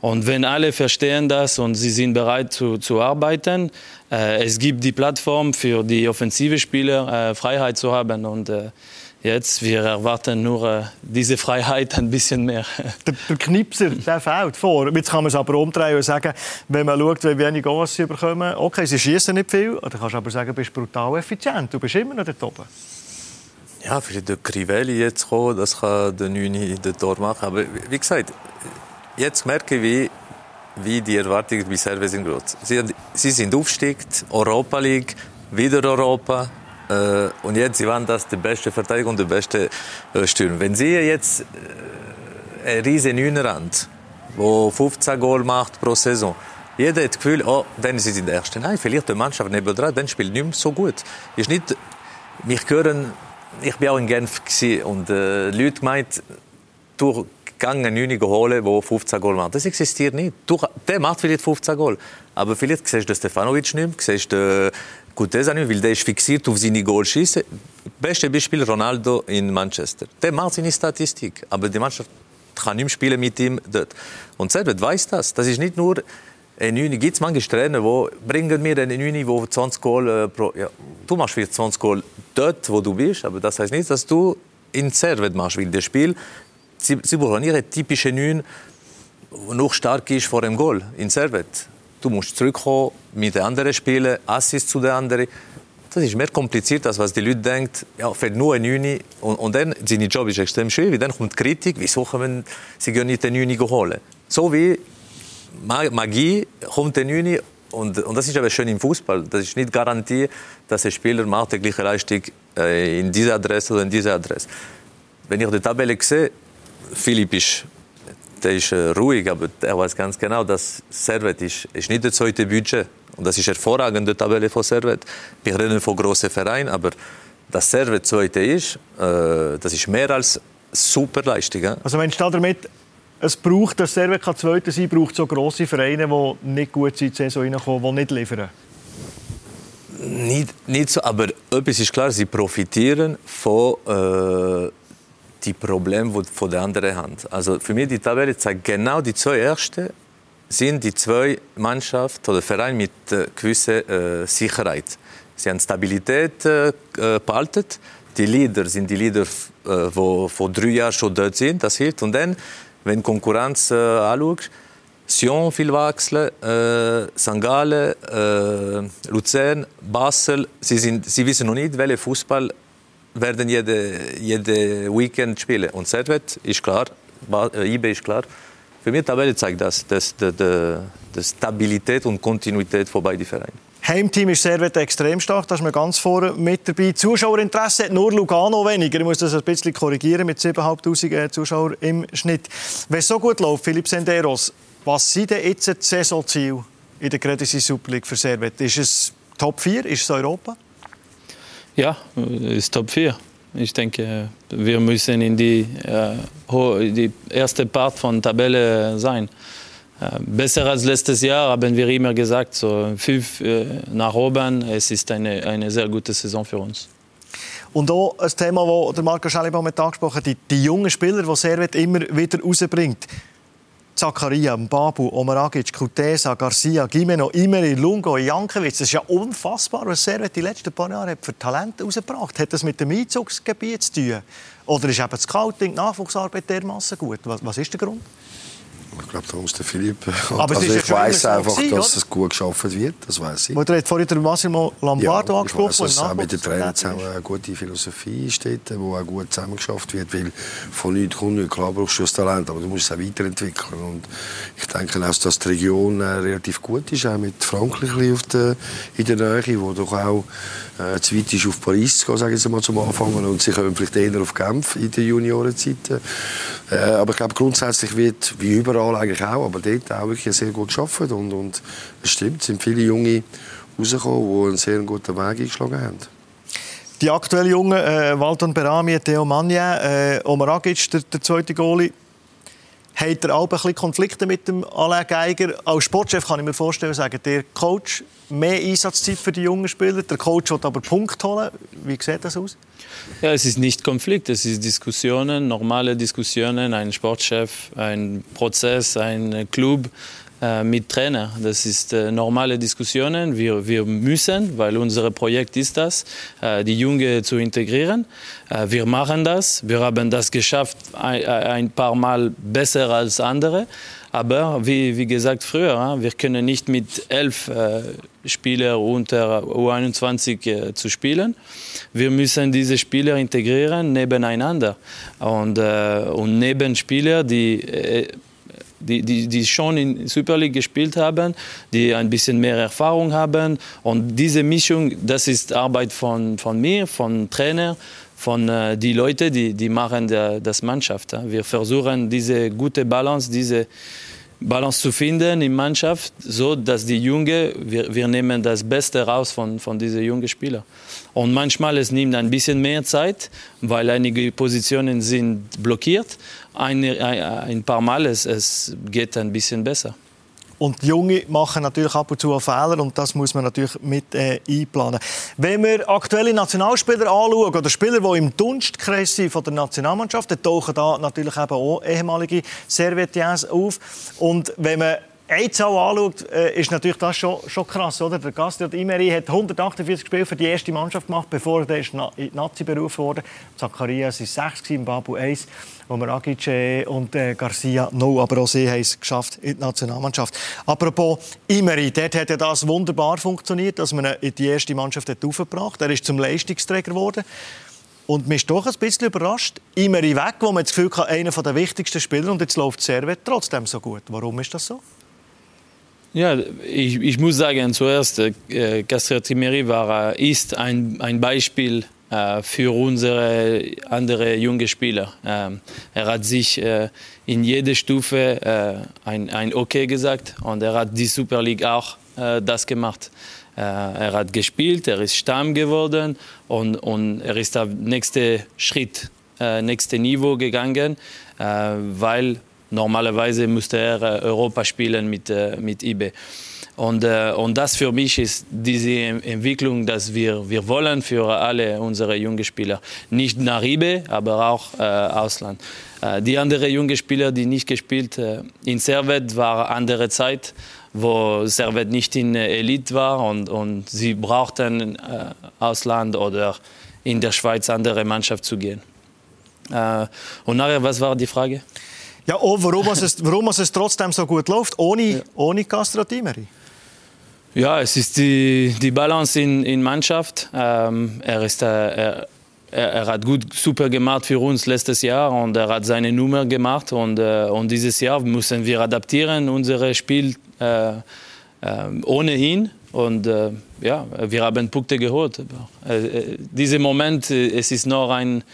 [SPEAKER 4] und wenn alle verstehen das und sie sind bereit zu, zu arbeiten, äh, es gibt die Plattform für die offensive Spieler, äh, Freiheit zu haben und äh, Jetzt, wir erwarten nur äh, diese Freiheit ein bisschen mehr.
[SPEAKER 1] Der, der Knipser, der fällt vor. Jetzt kann man es aber umdrehen und sagen, wenn man schaut, wie wenig Goals sie bekommen, okay, sie schießen nicht viel, dann kannst du aber sagen, du bist brutal effizient, du bist immer noch dort oben.
[SPEAKER 2] Ja, vielleicht der Crivelli jetzt kommen, das kann der Nüni den Tor machen. Aber wie gesagt, jetzt merke ich, wie, wie die Erwartungen bei Serve sind groß. Sie, sie sind aufgestiegen, Europa League, wieder Europa. Äh, und jetzt, sie waren das die beste Verteidigung die beste äh, Stürmer. Wenn sie jetzt äh, eine riesen Neunrand, wo 15 Goal macht pro Saison, jeder hat das Gefühl, oh, dann ist sie in der ersten. Nein, vielleicht die Mannschaft neben dran, dann spielt nicht mehr so gut. Ist nicht, mich hören, ich bin auch in Genf und äh, Leute meint, du gegangen, 9 holen, die 15 Goal machen. Das existiert nicht. Du, der macht vielleicht 15 Goal. Aber vielleicht siehst du Stefanovic nicht siehst du Gutesa nicht, weil der ist fixiert auf seine Goalschüsse. Beste Beispiel Ronaldo in Manchester. Der macht seine Statistik, aber die Mannschaft kann nicht spielen mit ihm dort. Und Servet weiß das. Das ist nicht nur ein Neune. Gibt es manche Trainer, die bringen mir einen Neune, wo 20 Goal äh, pro... Ja, du machst vielleicht 20 Goal dort, wo du bist, aber das heißt nicht, dass du in Servet machst, weil das Spiel sie, brauchen ihre typische Neun, die noch stark ist vor dem Goal in Servet. Du musst zurückkommen, mit den anderen spielen, Assist zu den anderen. Das ist mehr kompliziert, als was die Leute denken. Ja, fällt nur ein Neune. Und, und dann, sein Job ist extrem schwierig. Dann kommt Kritik, wieso können sie nicht den Neune holen? So wie Magie kommt der Neune und, und, das ist aber schön im Fußball. Das ist nicht Garantie, dass ein Spieler macht die gleiche Leistung äh, in dieser Adresse oder in dieser Adresse. Wenn ich die Tabelle sehe, Philipp ist, der ist äh, ruhig, aber er weiß ganz genau, dass Servet ist, ist nicht das zweite Budget. Und das ist hervorragende Tabelle von Servet. Wir reden von großen Vereinen, aber dass Servet zweite ist, äh, das ist mehr als super Leistung.
[SPEAKER 1] Also wenn du damit es braucht, dass Servet Zweiter sein braucht so grosse Vereine, die nicht gut sind in die Saison reinkommen, die nicht liefern?
[SPEAKER 2] Nicht, nicht so, aber etwas ist klar, sie profitieren von äh, die Probleme, von der anderen haben. Also für mich die Tabelle zeigt genau die zwei ersten sind die zwei Mannschaften oder Vereine mit äh, gewisser äh, Sicherheit. Sie haben Stabilität äh, äh behalten. Die Leader sind die Leader, äh, die vor drei Jahren schon dort sind. Das hilft. Und dann, wenn Konkurrenz äh, anschaust, Sion viel wechseln, äh, St. Gallen, äh, Luzern, Basel. Sie, sind, sie wissen noch nicht, welcher Fußball werden jede, jede Weekend spielen. Und Servet ist klar, äh, IB ist klar. Für mich die Tabelle zeigt das, dass die, die, die Stabilität und Kontinuität von beiden Vereinen.
[SPEAKER 1] Heimteam ist Servet extrem stark, da ist man ganz vorne mit dabei. Zuschauerinteresse hat nur Lugano weniger. Ich muss das ein bisschen korrigieren mit 7'500 äh, Zuschauern im Schnitt. Wenn es so gut läuft, Philipp Senderos, was sind denn jetzt das Saisonziel in der Credit Super League für Servet? Ist es Top 4? Ist es Europa?
[SPEAKER 4] Ja, ist Top 4. Ich denke, wir müssen in die, äh, die erste Part von Tabelle sein. Äh, besser als letztes Jahr haben wir immer gesagt, so fünf äh, nach oben. Es ist eine, eine sehr gute Saison für uns.
[SPEAKER 1] Und auch ein Thema, das Marco Schellibaum angesprochen hat, die, die jungen Spieler, die Servet immer wieder rausbringt. Zakaria, Babu, Omaragic, Kutesa, Garcia, Gimeno, Imeri, Lungo, Jankiewicz. Das ist ja unfassbar, was Servet die letzten paar Jahre für Talente herausgebracht hat. das mit dem Einzugsgebiet zu tun? Oder ist eben das Scouting, die Nachwuchsarbeit dermassen gut? Was, was ist der Grund?
[SPEAKER 3] Ich glaube, da muss der Philipp. Aber also ich weiß einfach, gewesen, dass es gut geschaffen wird. Das weiß ich.
[SPEAKER 1] Du hast vorhin den Massimo Lombardo
[SPEAKER 3] ja,
[SPEAKER 1] angesprochen.
[SPEAKER 3] Ich weiss, dass auch mit den Trainern zusammen eine gute Philosophie steht, die auch gut zusammengeschafft wird. Weil von nichts kommt nichts. Klar brauchst du das Talent, aber du musst es auch weiterentwickeln. Und ich denke auch, dass die Region äh, relativ gut ist, auch mit Frankreich der, in der Nähe, wo doch auch äh, zu weit ist auf Paris zu gehen, sage ich mal zum Anfang. Und sie kommen vielleicht eher auf Genf in den Juniorenzeit. Äh, aber ich glaube, grundsätzlich wird, wie überall eigentlich auch, aber dort auch wirklich sehr gut arbeiten. Und, und es stimmt, es sind viele Junge rausgekommen, die einen sehr guten Weg eingeschlagen haben.
[SPEAKER 1] Die aktuellen Jungen, äh, Walton Berami, Theo Manja, äh, Omar Agic, der, der zweite Goalie, hat er auch ein bisschen Konflikte mit dem Alain Geiger? Als Sportchef kann ich mir vorstellen, sagen der Coach mehr Einsatzzeit für die jungen Spieler, der Coach will aber Punkt holen. Wie sieht das aus?
[SPEAKER 4] Ja, es ist nicht Konflikt, es ist Diskussionen, normale Diskussionen, ein Sportchef, ein Prozess, ein Club mit Trainer. Das ist äh, normale Diskussionen. Wir, wir müssen, weil unser Projekt ist das, äh, die Jungen zu integrieren. Äh, wir machen das. Wir haben das geschafft ein, ein paar Mal besser als andere. Aber wie, wie gesagt früher, wir können nicht mit elf äh, Spielern unter U21 äh, zu spielen. Wir müssen diese Spieler integrieren nebeneinander und, äh, und neben Spieler, die die, die, die schon in Super League gespielt haben, die ein bisschen mehr Erfahrung haben. Und diese Mischung, das ist Arbeit von, von mir, von Trainer, von äh, die Leute, die, die machen der, das Mannschaft. Wir versuchen diese gute Balance, diese Balance zu finden in Mannschaft, so dass die Jungen, wir, wir nehmen das Beste raus von, von diesen jungen Spielern. Und manchmal es nimmt ein bisschen mehr Zeit, weil einige Positionen sind blockiert. Ein, ein paar Mal es, es geht ein bisschen besser.
[SPEAKER 1] Und die Junge machen natürlich ab und zu Fehler und das muss man natürlich mit äh, einplanen. Wenn wir aktuelle Nationalspieler anschauen oder Spieler, die im Dunstkreis sind von der Nationalmannschaft, dann tauchen da natürlich eben auch ehemalige Servietiers auf. Und wenn man eine Zahl anschaut, äh, ist natürlich das schon, schon krass. Oder? Der Gastriot Imeri hat 148 Spiele für die erste Mannschaft gemacht, bevor er in die Nazi berufen wurde. Zacharias war 6, Babu 1, wo Maragic äh, und äh, Garcia no, aber auch sie haben es geschafft in die Nationalmannschaft. Apropos Imeri, dort hat ja das wunderbar funktioniert, dass man ihn in die erste Mannschaft hat aufgebracht hat. Er ist zum Leistungsträger geworden. Und mich ist doch ein bisschen überrascht. Imeri weg, wo man das Gefühl hat, einer der wichtigsten Spieler und jetzt läuft Servet trotzdem so gut. Warum ist das so?
[SPEAKER 4] Ja, ich, ich muss sagen, zuerst, äh, Castro Timeri war, äh, ist ein, ein Beispiel äh, für unsere anderen junge Spieler. Ähm, er hat sich äh, in jeder Stufe äh, ein, ein Okay gesagt und er hat die Super League auch äh, das gemacht. Äh, er hat gespielt, er ist Stamm geworden und, und er ist auf nächste Schritt, äh, nächste Niveau gegangen, weil Normalerweise musste er äh, Europa spielen mit, äh, mit IB. Und, äh, und das für mich ist diese Entwicklung, dass wir, wir wollen für alle unsere jungen Spieler. Nicht nach IB, aber auch äh, Ausland. Äh, die anderen jungen Spieler, die nicht gespielt äh, in Servet, war andere Zeit, wo Servet nicht in Elite war und, und sie brauchten äh, Ausland oder in der Schweiz andere Mannschaft zu gehen. Und nachher, was war die Frage?
[SPEAKER 1] Ja, auch warum, es, warum es trotzdem so gut läuft, ohne, ja. ohne Castro Timeri.
[SPEAKER 4] Ja, es ist die, die Balance in, in Mannschaft. Ähm, er, ist, äh, er, er, hat gut super gemacht für uns letztes Jahr und er hat seine Nummer gemacht und, äh, und dieses Jahr müssen wir adaptieren unser Spiel äh, äh ohne ihn und äh, ja, wir haben Punkte geholt. Äh, dieser Moment, es ist noch ein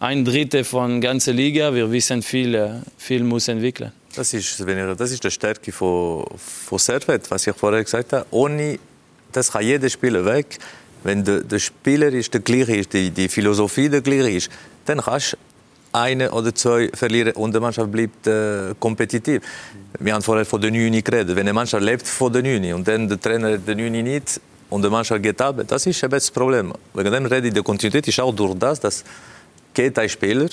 [SPEAKER 4] ein Drittel von ganzer Liga. Wir wissen, viel, äh, viel muss entwickeln.
[SPEAKER 2] Das ist, das ist die Stärke von, von Servet, was ich vorher gesagt habe. Ohne, das kann jeder Spieler weg. Wenn der, der Spieler ist der gleiche ist, die, die Philosophie der gleiche ist, dann kannst du eine oder zwei verlieren und die Mannschaft bleibt äh, kompetitiv. Wir haben vorher von der Nüni geredet. Wenn eine Mannschaft lebt von der Nüni und dann der Trainer der Nüni nicht und die Mannschaft geht ab, das ist ein das Problem. Wegen dem rede ich, die Kontinuität ist auch durch das, dass geht ein Spieler,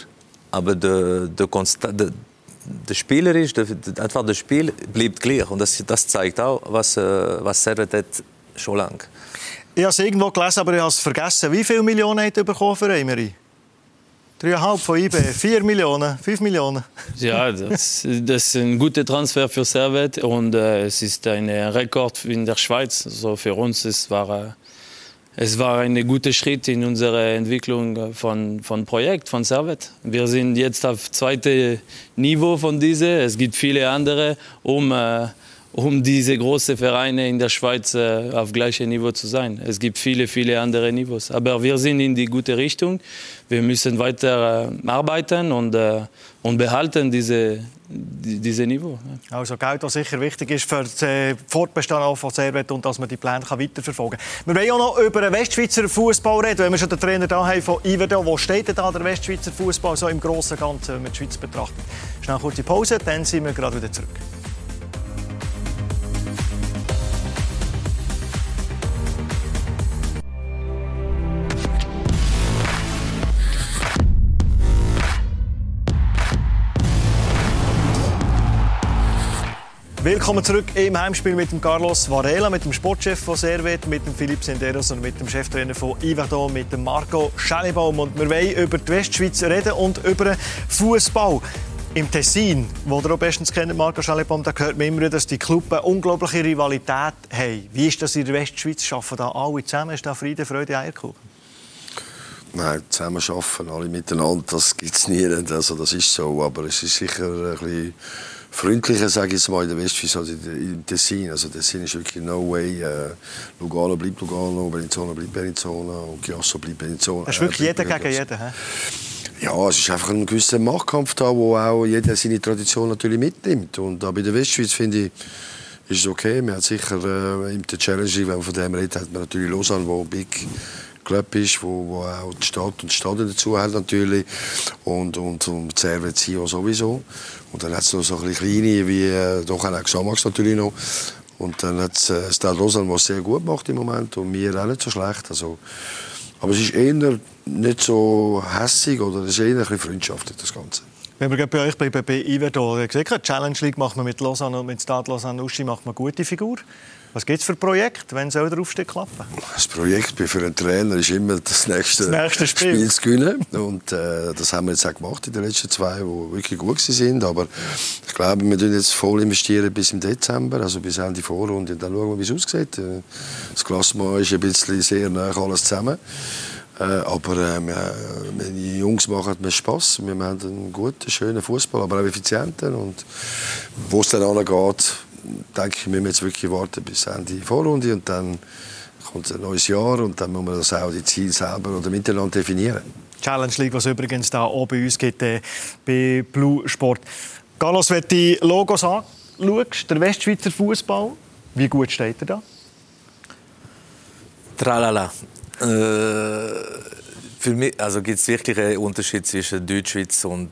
[SPEAKER 2] aber der, der, der, der Spieler ist, der, einfach das Spiel bleibt gleich. Und das, das zeigt auch, was, äh, was Servet hat schon lange.
[SPEAKER 1] Ich habe es irgendwo gelesen, aber ich habe es vergessen. Wie viele Millionen hat er bekommen für Emery? Dreieinhalb von IB, vier Millionen, fünf Millionen.
[SPEAKER 4] Ja, das, das ist ein guter Transfer für Servet und äh, es ist ein Rekord in der Schweiz. Also für uns es war äh, es war ein guter Schritt in unserer Entwicklung von, von Projekt, von Servet. Wir sind jetzt auf zweitem Niveau von diese. Es gibt viele andere, um, äh, um diese großen Vereine in der Schweiz äh, auf gleichem Niveau zu sein. Es gibt viele, viele andere Niveaus. Aber wir sind in die gute Richtung. Wir müssen weiter äh, arbeiten und, äh, und behalten diese, diese Niveau.
[SPEAKER 1] Also Geld, das sicher wichtig ist für den äh, Fortbestand von Servet und dass man die Pläne weiterverfolgen kann. Wir wollen auch noch über den Westschweizer Fußball reden, wenn wir schon den Trainer da haben von Iverdo. Wo steht denn da der Westschweizer Fußball so im Großen und Ganzen, wenn man die Schweiz betrachtet? Schnell kurze Pause, dann sind wir gerade wieder zurück. Willkommen zurück im Heimspiel mit dem Carlos Varela, mit dem Sportchef von Servet, mit dem Philipp Senderos und mit dem Cheftrainer von Ivado, mit dem Marco Schellebaum. Und wir wollen über die Westschweiz reden und über Fußball. Im Tessin, wo ihr auch bestens kennt, Marco Schellebaum, da hört man immer, dass die Clubs eine unglaubliche Rivalität haben. Wie ist das in der Westschweiz? Arbeiten da alle zusammen? Ist da Friede, Freude, Eierkuchen?
[SPEAKER 3] Nein, zusammen arbeiten alle miteinander, das gibt es nie. Also das ist so, aber es ist sicher ein bisschen freundlicher, sage ich jetzt mal, in der Westschweiz als im Tessin. Also Tessin ist wirklich no way. Äh, Lugano bleibt Lugano, Bellinzona bleibt Bellinzona und Chiasso bleibt Bellinzona.
[SPEAKER 1] Das ist wirklich jeder gegen jeden, he?
[SPEAKER 3] Ja, es ist einfach ein gewisser Machtkampf da, wo auch jeder seine Tradition natürlich mitnimmt. Und da bei der Westschweiz finde ich, ist es okay. Man hat sicher äh, im Challenge, wenn man von dem redet, hat man natürlich Lausanne, wo Big Club ist, wo, wo auch die Stadt und die Stadt dazu hat natürlich und und und Servet Sion sowieso und dann hat es noch so ein kleine wie äh, doch auch Xamax natürlich noch und dann hat es äh, Stade Lausanne, was sehr gut macht im Moment und mir auch nicht so schlecht also aber es ist eher nicht so hässig oder es ist eher ein bisschen freundschaftlich das Ganze.
[SPEAKER 1] Wenn wir bei euch bei BB Iverdor gesehen haben, Challenge League macht man mit Lausanne und mit Stade Lausanne Uschi macht man gute Figur. Was gibt es für Projekte, wenn soll der Aufstieg klappen?
[SPEAKER 3] Das Projekt für einen Trainer ist immer das nächste,
[SPEAKER 1] das nächste Spiel.
[SPEAKER 3] Spiel zu gewinnen. Und äh, das haben wir jetzt auch gemacht in den letzten zwei, die wirklich gut sind. Aber ich glaube, wir investieren jetzt voll investieren bis im Dezember, also bis Ende Vorrunde. Und dann schauen wir, wie es aussieht. Äh, das Klassement ist ein bisschen sehr nah alles zusammen. Äh, aber äh, die Jungs machen mir Spaß. Wir haben einen guten, schönen Fußball, aber auch effizienten. Und wo es dann angeht, denke ich, müssen wir jetzt wirklich warten bis Ende Vorrunde und dann kommt ein neues Jahr und dann muss man das auch die Ziele selber oder miteinander definieren.
[SPEAKER 1] Challenge League, was übrigens da auch bei uns gibt, äh, bei Blue Sport. Carlos, wenn du die Logos anschaust, der Westschweizer Fußball, wie gut steht er da?
[SPEAKER 2] Tralala. Äh für mich also gibt es wirklich einen Unterschied zwischen Deutschschweiz und,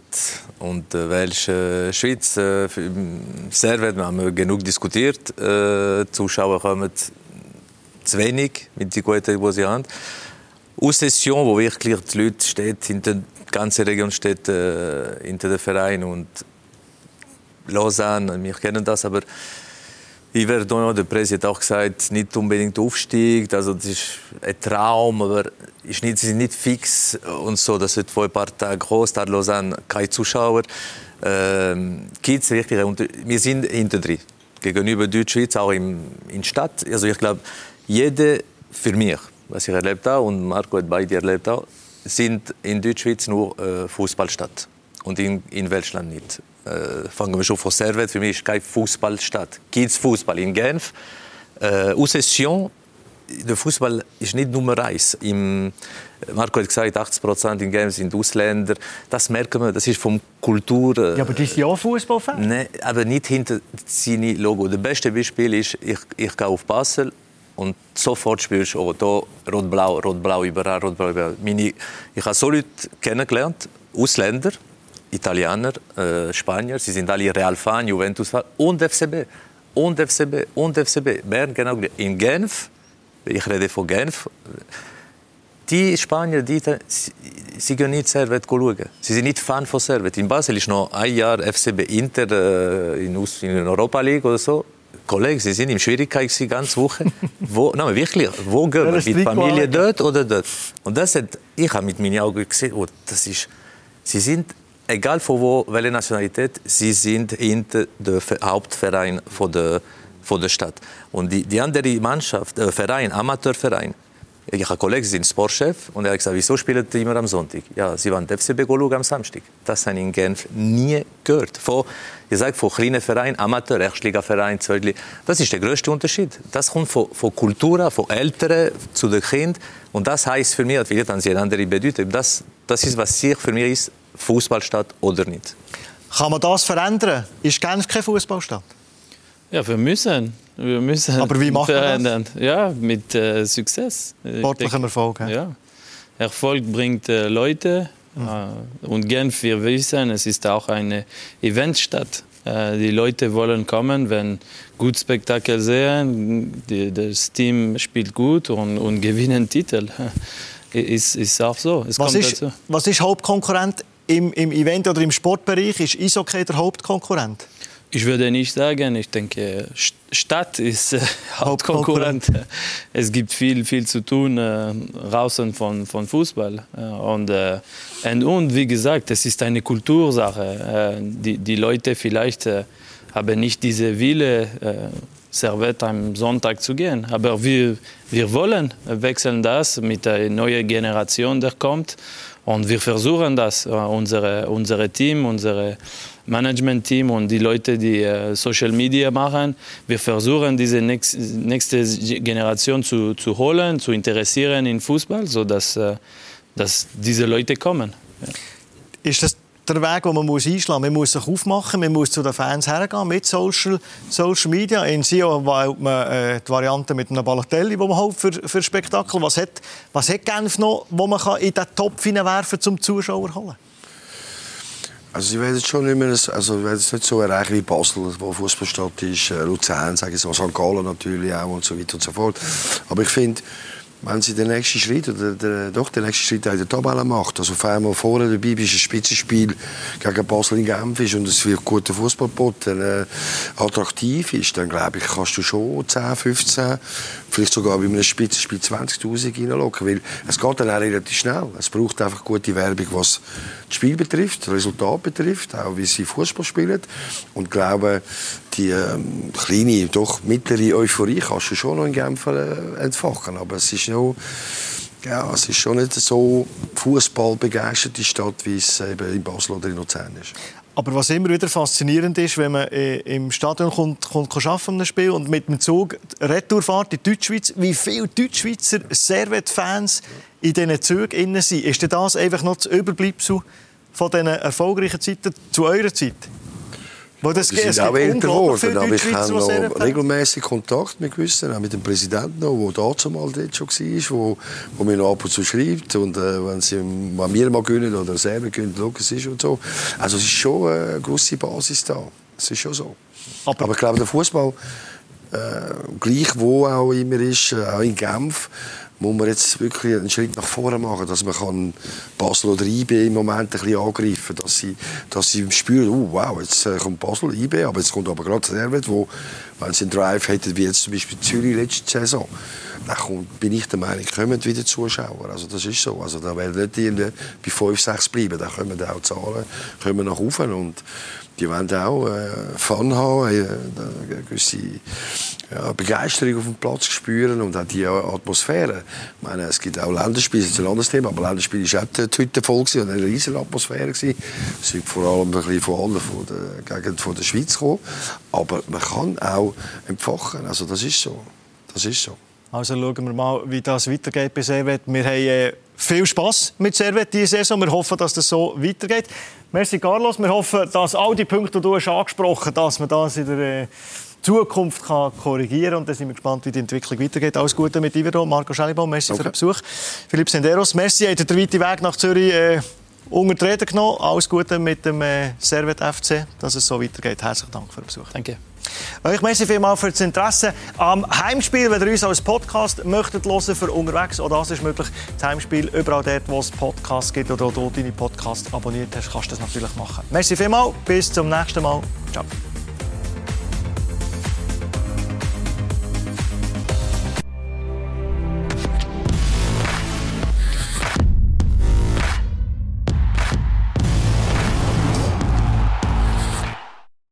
[SPEAKER 2] und der welschen Schweiz. Äh, Servet haben wir genug diskutiert. Äh, Zuschauer kommen zu wenig mit den guten, die sie haben. Aus Session, wo wirklich die Leute steht, hinter die ganze Region steht äh, hinter dem Verein und Lausanne, wir kennen das, aber Yverdon, der Präsident, hat auch gesagt, nicht unbedingt Aufstieg. Also das ist ein Traum, aber ist nicht, sie sind nicht fix und so. Das wird vor ein paar Tagen groß. Da Lausanne keine Zuschauer. Ähm, gibt's wirklich, wir sind hinter drin. Gegenüber Deutschschweiz, auch in der Stadt. Also ich glaube, jede für mich, was ich erlebt habe und Marco hat beide erlebt auch, sind in Deutschschweiz nur äh, Fußballstadt und in, in Welschland nicht äh, fangen wir schon von Servet, für mich ist kein Fußballstadt. Es Fußball in Genf? Äh, Session, der Fußball ist nicht Nummer eins. Im, Marco hat gesagt, 80 Prozent in Genf sind Ausländer. Das merken wir, das ist vom Kultur...
[SPEAKER 1] Äh, ja, aber das ist ja auch Fußballfan.
[SPEAKER 2] Nee, aber nicht hinter seinem Logo. Das beste Beispiel ist, ich, ich gehe auf Basel und sofort spürst du, oh, da rot-blau, rot-blau überall, rot-blau überall. Meine, ich habe so Leute kennengelernt, Ausländer, Italiener, äh, Spanier, sie sind alle Real-Fan, Juventus-Fan und FCB. Und FCB, und FCB. Bern, genau. In Genf, ich rede von Genf, die Spanier, die, sie, gehen nicht Servet schauen. Sie sind nicht Fan von Servet. In Basel ist noch ein Jahr FCB Inter äh, in, in Europa League oder so. Kollegen, Sie sind in Schwierigkeit die ganze Woche. Wo, nein, wirklich, wo gehen wir? Mit Familie dort oder dort? Und das hat, ich habe mit meinen Augen gesehen, oh, das ist, Sie sind egal von wo, welche Nationalität, sie sind hinter dem Hauptverein von der, von der Stadt. Und die, die andere Mannschaft, der Verein, Amateurverein, ich habe einen Kollegen, sind Sportchef, und er hat gesagt, wieso spielen die immer am Sonntag? Ja, sie waren FCB schauen am Samstag. Das habe ich in Genf nie gehört. Von, ich sage, von kleinen Vereinen, Amateur, Erstligaverein, Zweitliga, das ist der größte Unterschied. Das kommt von, von Kultur, von Eltern zu den Kindern. Und das heißt für mich, vielleicht haben sie eine andere Bedeutung. Das, das ist, was sich für mich ist, Fußballstadt oder nicht.
[SPEAKER 1] Kann man das verändern? Ist Genf keine Fußballstadt?
[SPEAKER 4] Ja, wir müssen. Wir müssen
[SPEAKER 1] Aber wie machen
[SPEAKER 4] wir das? Ja, mit äh, Success.
[SPEAKER 1] Sportlichem Erfolg.
[SPEAKER 4] Ja. ja. Erfolg bringt äh, Leute. Mhm. Äh, und Genf, wir wissen, es ist auch eine Eventstadt. Äh, die Leute wollen kommen, wenn gut Spektakel sehen, die, das Team spielt gut und, und gewinnen Titel. Ist, ist auch so.
[SPEAKER 1] Es was, ist, was ist Hauptkonkurrent im, im Event- oder im Sportbereich? Ist Eishockey der Hauptkonkurrent?
[SPEAKER 4] Ich würde nicht sagen. Ich denke, Stadt ist äh, Hauptkonkurrent. Es gibt viel, viel zu tun äh, draußen von, von Fußball. Äh, und, äh, und, und, wie gesagt, es ist eine Kultursache. Äh, die, die Leute vielleicht äh, haben nicht diese Wille, Servette am Sonntag zu gehen. Aber wir, wir wollen wechseln das mit der neuen Generation, die kommt. Und wir versuchen das, äh, unsere, unsere Team, unsere Management-Team und die Leute, die äh, Social Media machen. Wir versuchen, diese nächste, Generation zu, zu holen, zu interessieren in Fußball, sodass äh, dass diese Leute kommen.
[SPEAKER 1] Ist das der Weg, den man muss einschlagen muss. Man muss sich aufmachen, man muss zu den Fans hergehen mit Social, Social Media. In Sio wählt man äh, die Variante mit einem Balotelli, die man halt für, für Spektakel. Was hat, was hat Genf noch, wo man kann in den Topf hineinwerfen kann, um Zuschauer zu holen?
[SPEAKER 3] Also ich werde schon nicht mehr, also ich jetzt nicht so erreichen wie Basel, wo Fußballstadt ist, äh, Luzern, sage ich so, St. Gallen natürlich auch und so weiter und so fort. Aber ich finde, wenn sie den nächsten Schritt oder der, doch den nächsten Schritt in der Tabelle macht, also auf einmal vorne dabei bist, ein Spitzenspiel gegen Basel in Genf ist und es wird guter Fußball geboten, äh, attraktiv ist, dann glaube ich, kannst du schon 10, 15, vielleicht sogar bei einem Spitzenspiel 20'000 reinlocken, weil es geht dann auch relativ schnell. Es braucht einfach gute Werbung, was das Spiel betrifft, das Resultat betrifft, auch wie sie Fußball spielen und ich glaube, die ähm, kleine, doch mittlere Euphorie kannst du schon noch in Genf äh, entfachen. Aber es ist, noch, ja, es ist schon nicht so fußballbegeisterte Stadt, wie es eben in Basel oder in Luzern ist.
[SPEAKER 1] Aber was immer wieder faszinierend ist, wenn man äh, im Stadion kommt, kommt arbeiten einem Spiel und mit dem Zug Retourfahrt in Deutschschweiz, wie viele Deutschschweizer Servet-Fans in diesen Zügen sind. Ist das einfach noch das Überbleibsel von diesen erfolgreichen Zeiten zu eurer Zeit?
[SPEAKER 3] Weil das, die sind auch älter geworden, aber ich habe noch regelmäßig Kontakt mit gewissen, auch mit dem Präsidenten, der dazu mal dort schon war, wo, wo mir noch ab und zu schreibt und äh, wenn sie wenn wir mal gewinnen oder selber schauen es ist und so. Also es ist schon eine grosse Basis da. Es ist schon so. Aber, aber ich glaube, der Fußball, äh, gleich wo auch immer ist, äh, auch in Genf, muss man jetzt wirklich einen Schritt nach vorne machen, dass man Basel oder IB im Moment ein bisschen angreifen dass sie, dass sie spüren, oh, wow, jetzt äh, kommt Basel, IB, aber jetzt kommt aber gerade Servet, wo, wenn sie einen Drive hätten, wie jetzt zum Beispiel Zürich letzte Saison, dann kommt, bin ich der Meinung, kommen wieder Zuschauer. Also das ist so. Also da werden nicht irgendwie bei 5, 6 bleiben. Da kommen auch Zahlen kommen nach oben und die wollen auch äh, Fun haben, äh, eine gewisse ja, Begeisterung auf dem Platz spüren und auch die Atmosphäre. Ich meine, es gibt auch Länderspiele, das ist ein anderes Thema, aber Länderspiele war auch die Hütte voll und eine riesige Atmosphäre. Es sind vor allem ein bisschen von allen von der Gegend von der Schweiz gekommen. Aber man kann auch empfachen, also das ist so. Das ist so.
[SPEAKER 1] Also schauen wir mal, wie das weitergeht bei Servet. Wir haben äh, viel Spass mit Servet diese Saison. Wir hoffen, dass das so weitergeht. Merci, Carlos. Wir hoffen, dass all die Punkte, die du hast angesprochen hast, dass man das in der äh, Zukunft kann korrigieren kann. Und dann sind wir gespannt, wie die Entwicklung weitergeht. Alles Gute mit Ivero, Marco Schellibaum. Merci okay. für den Besuch. Philipp Senderos, merci. Habt den weiten Weg nach Zürich äh, unter die Rede genommen. Alles Gute mit dem äh, Servet FC, dass es so weitergeht. Herzlichen Dank für den Besuch.
[SPEAKER 4] Danke.
[SPEAKER 1] Euch merci vielmals für das Interesse am Heimspiel. Wenn ihr uns als Podcast möchtet hören für unterwegs, auch das ist möglich. Das Heimspiel überall dort, wo es Podcasts gibt oder dort deine Podcast abonniert hast, kannst du das natürlich machen. Merci vielmals. Bis zum nächsten Mal. Ciao.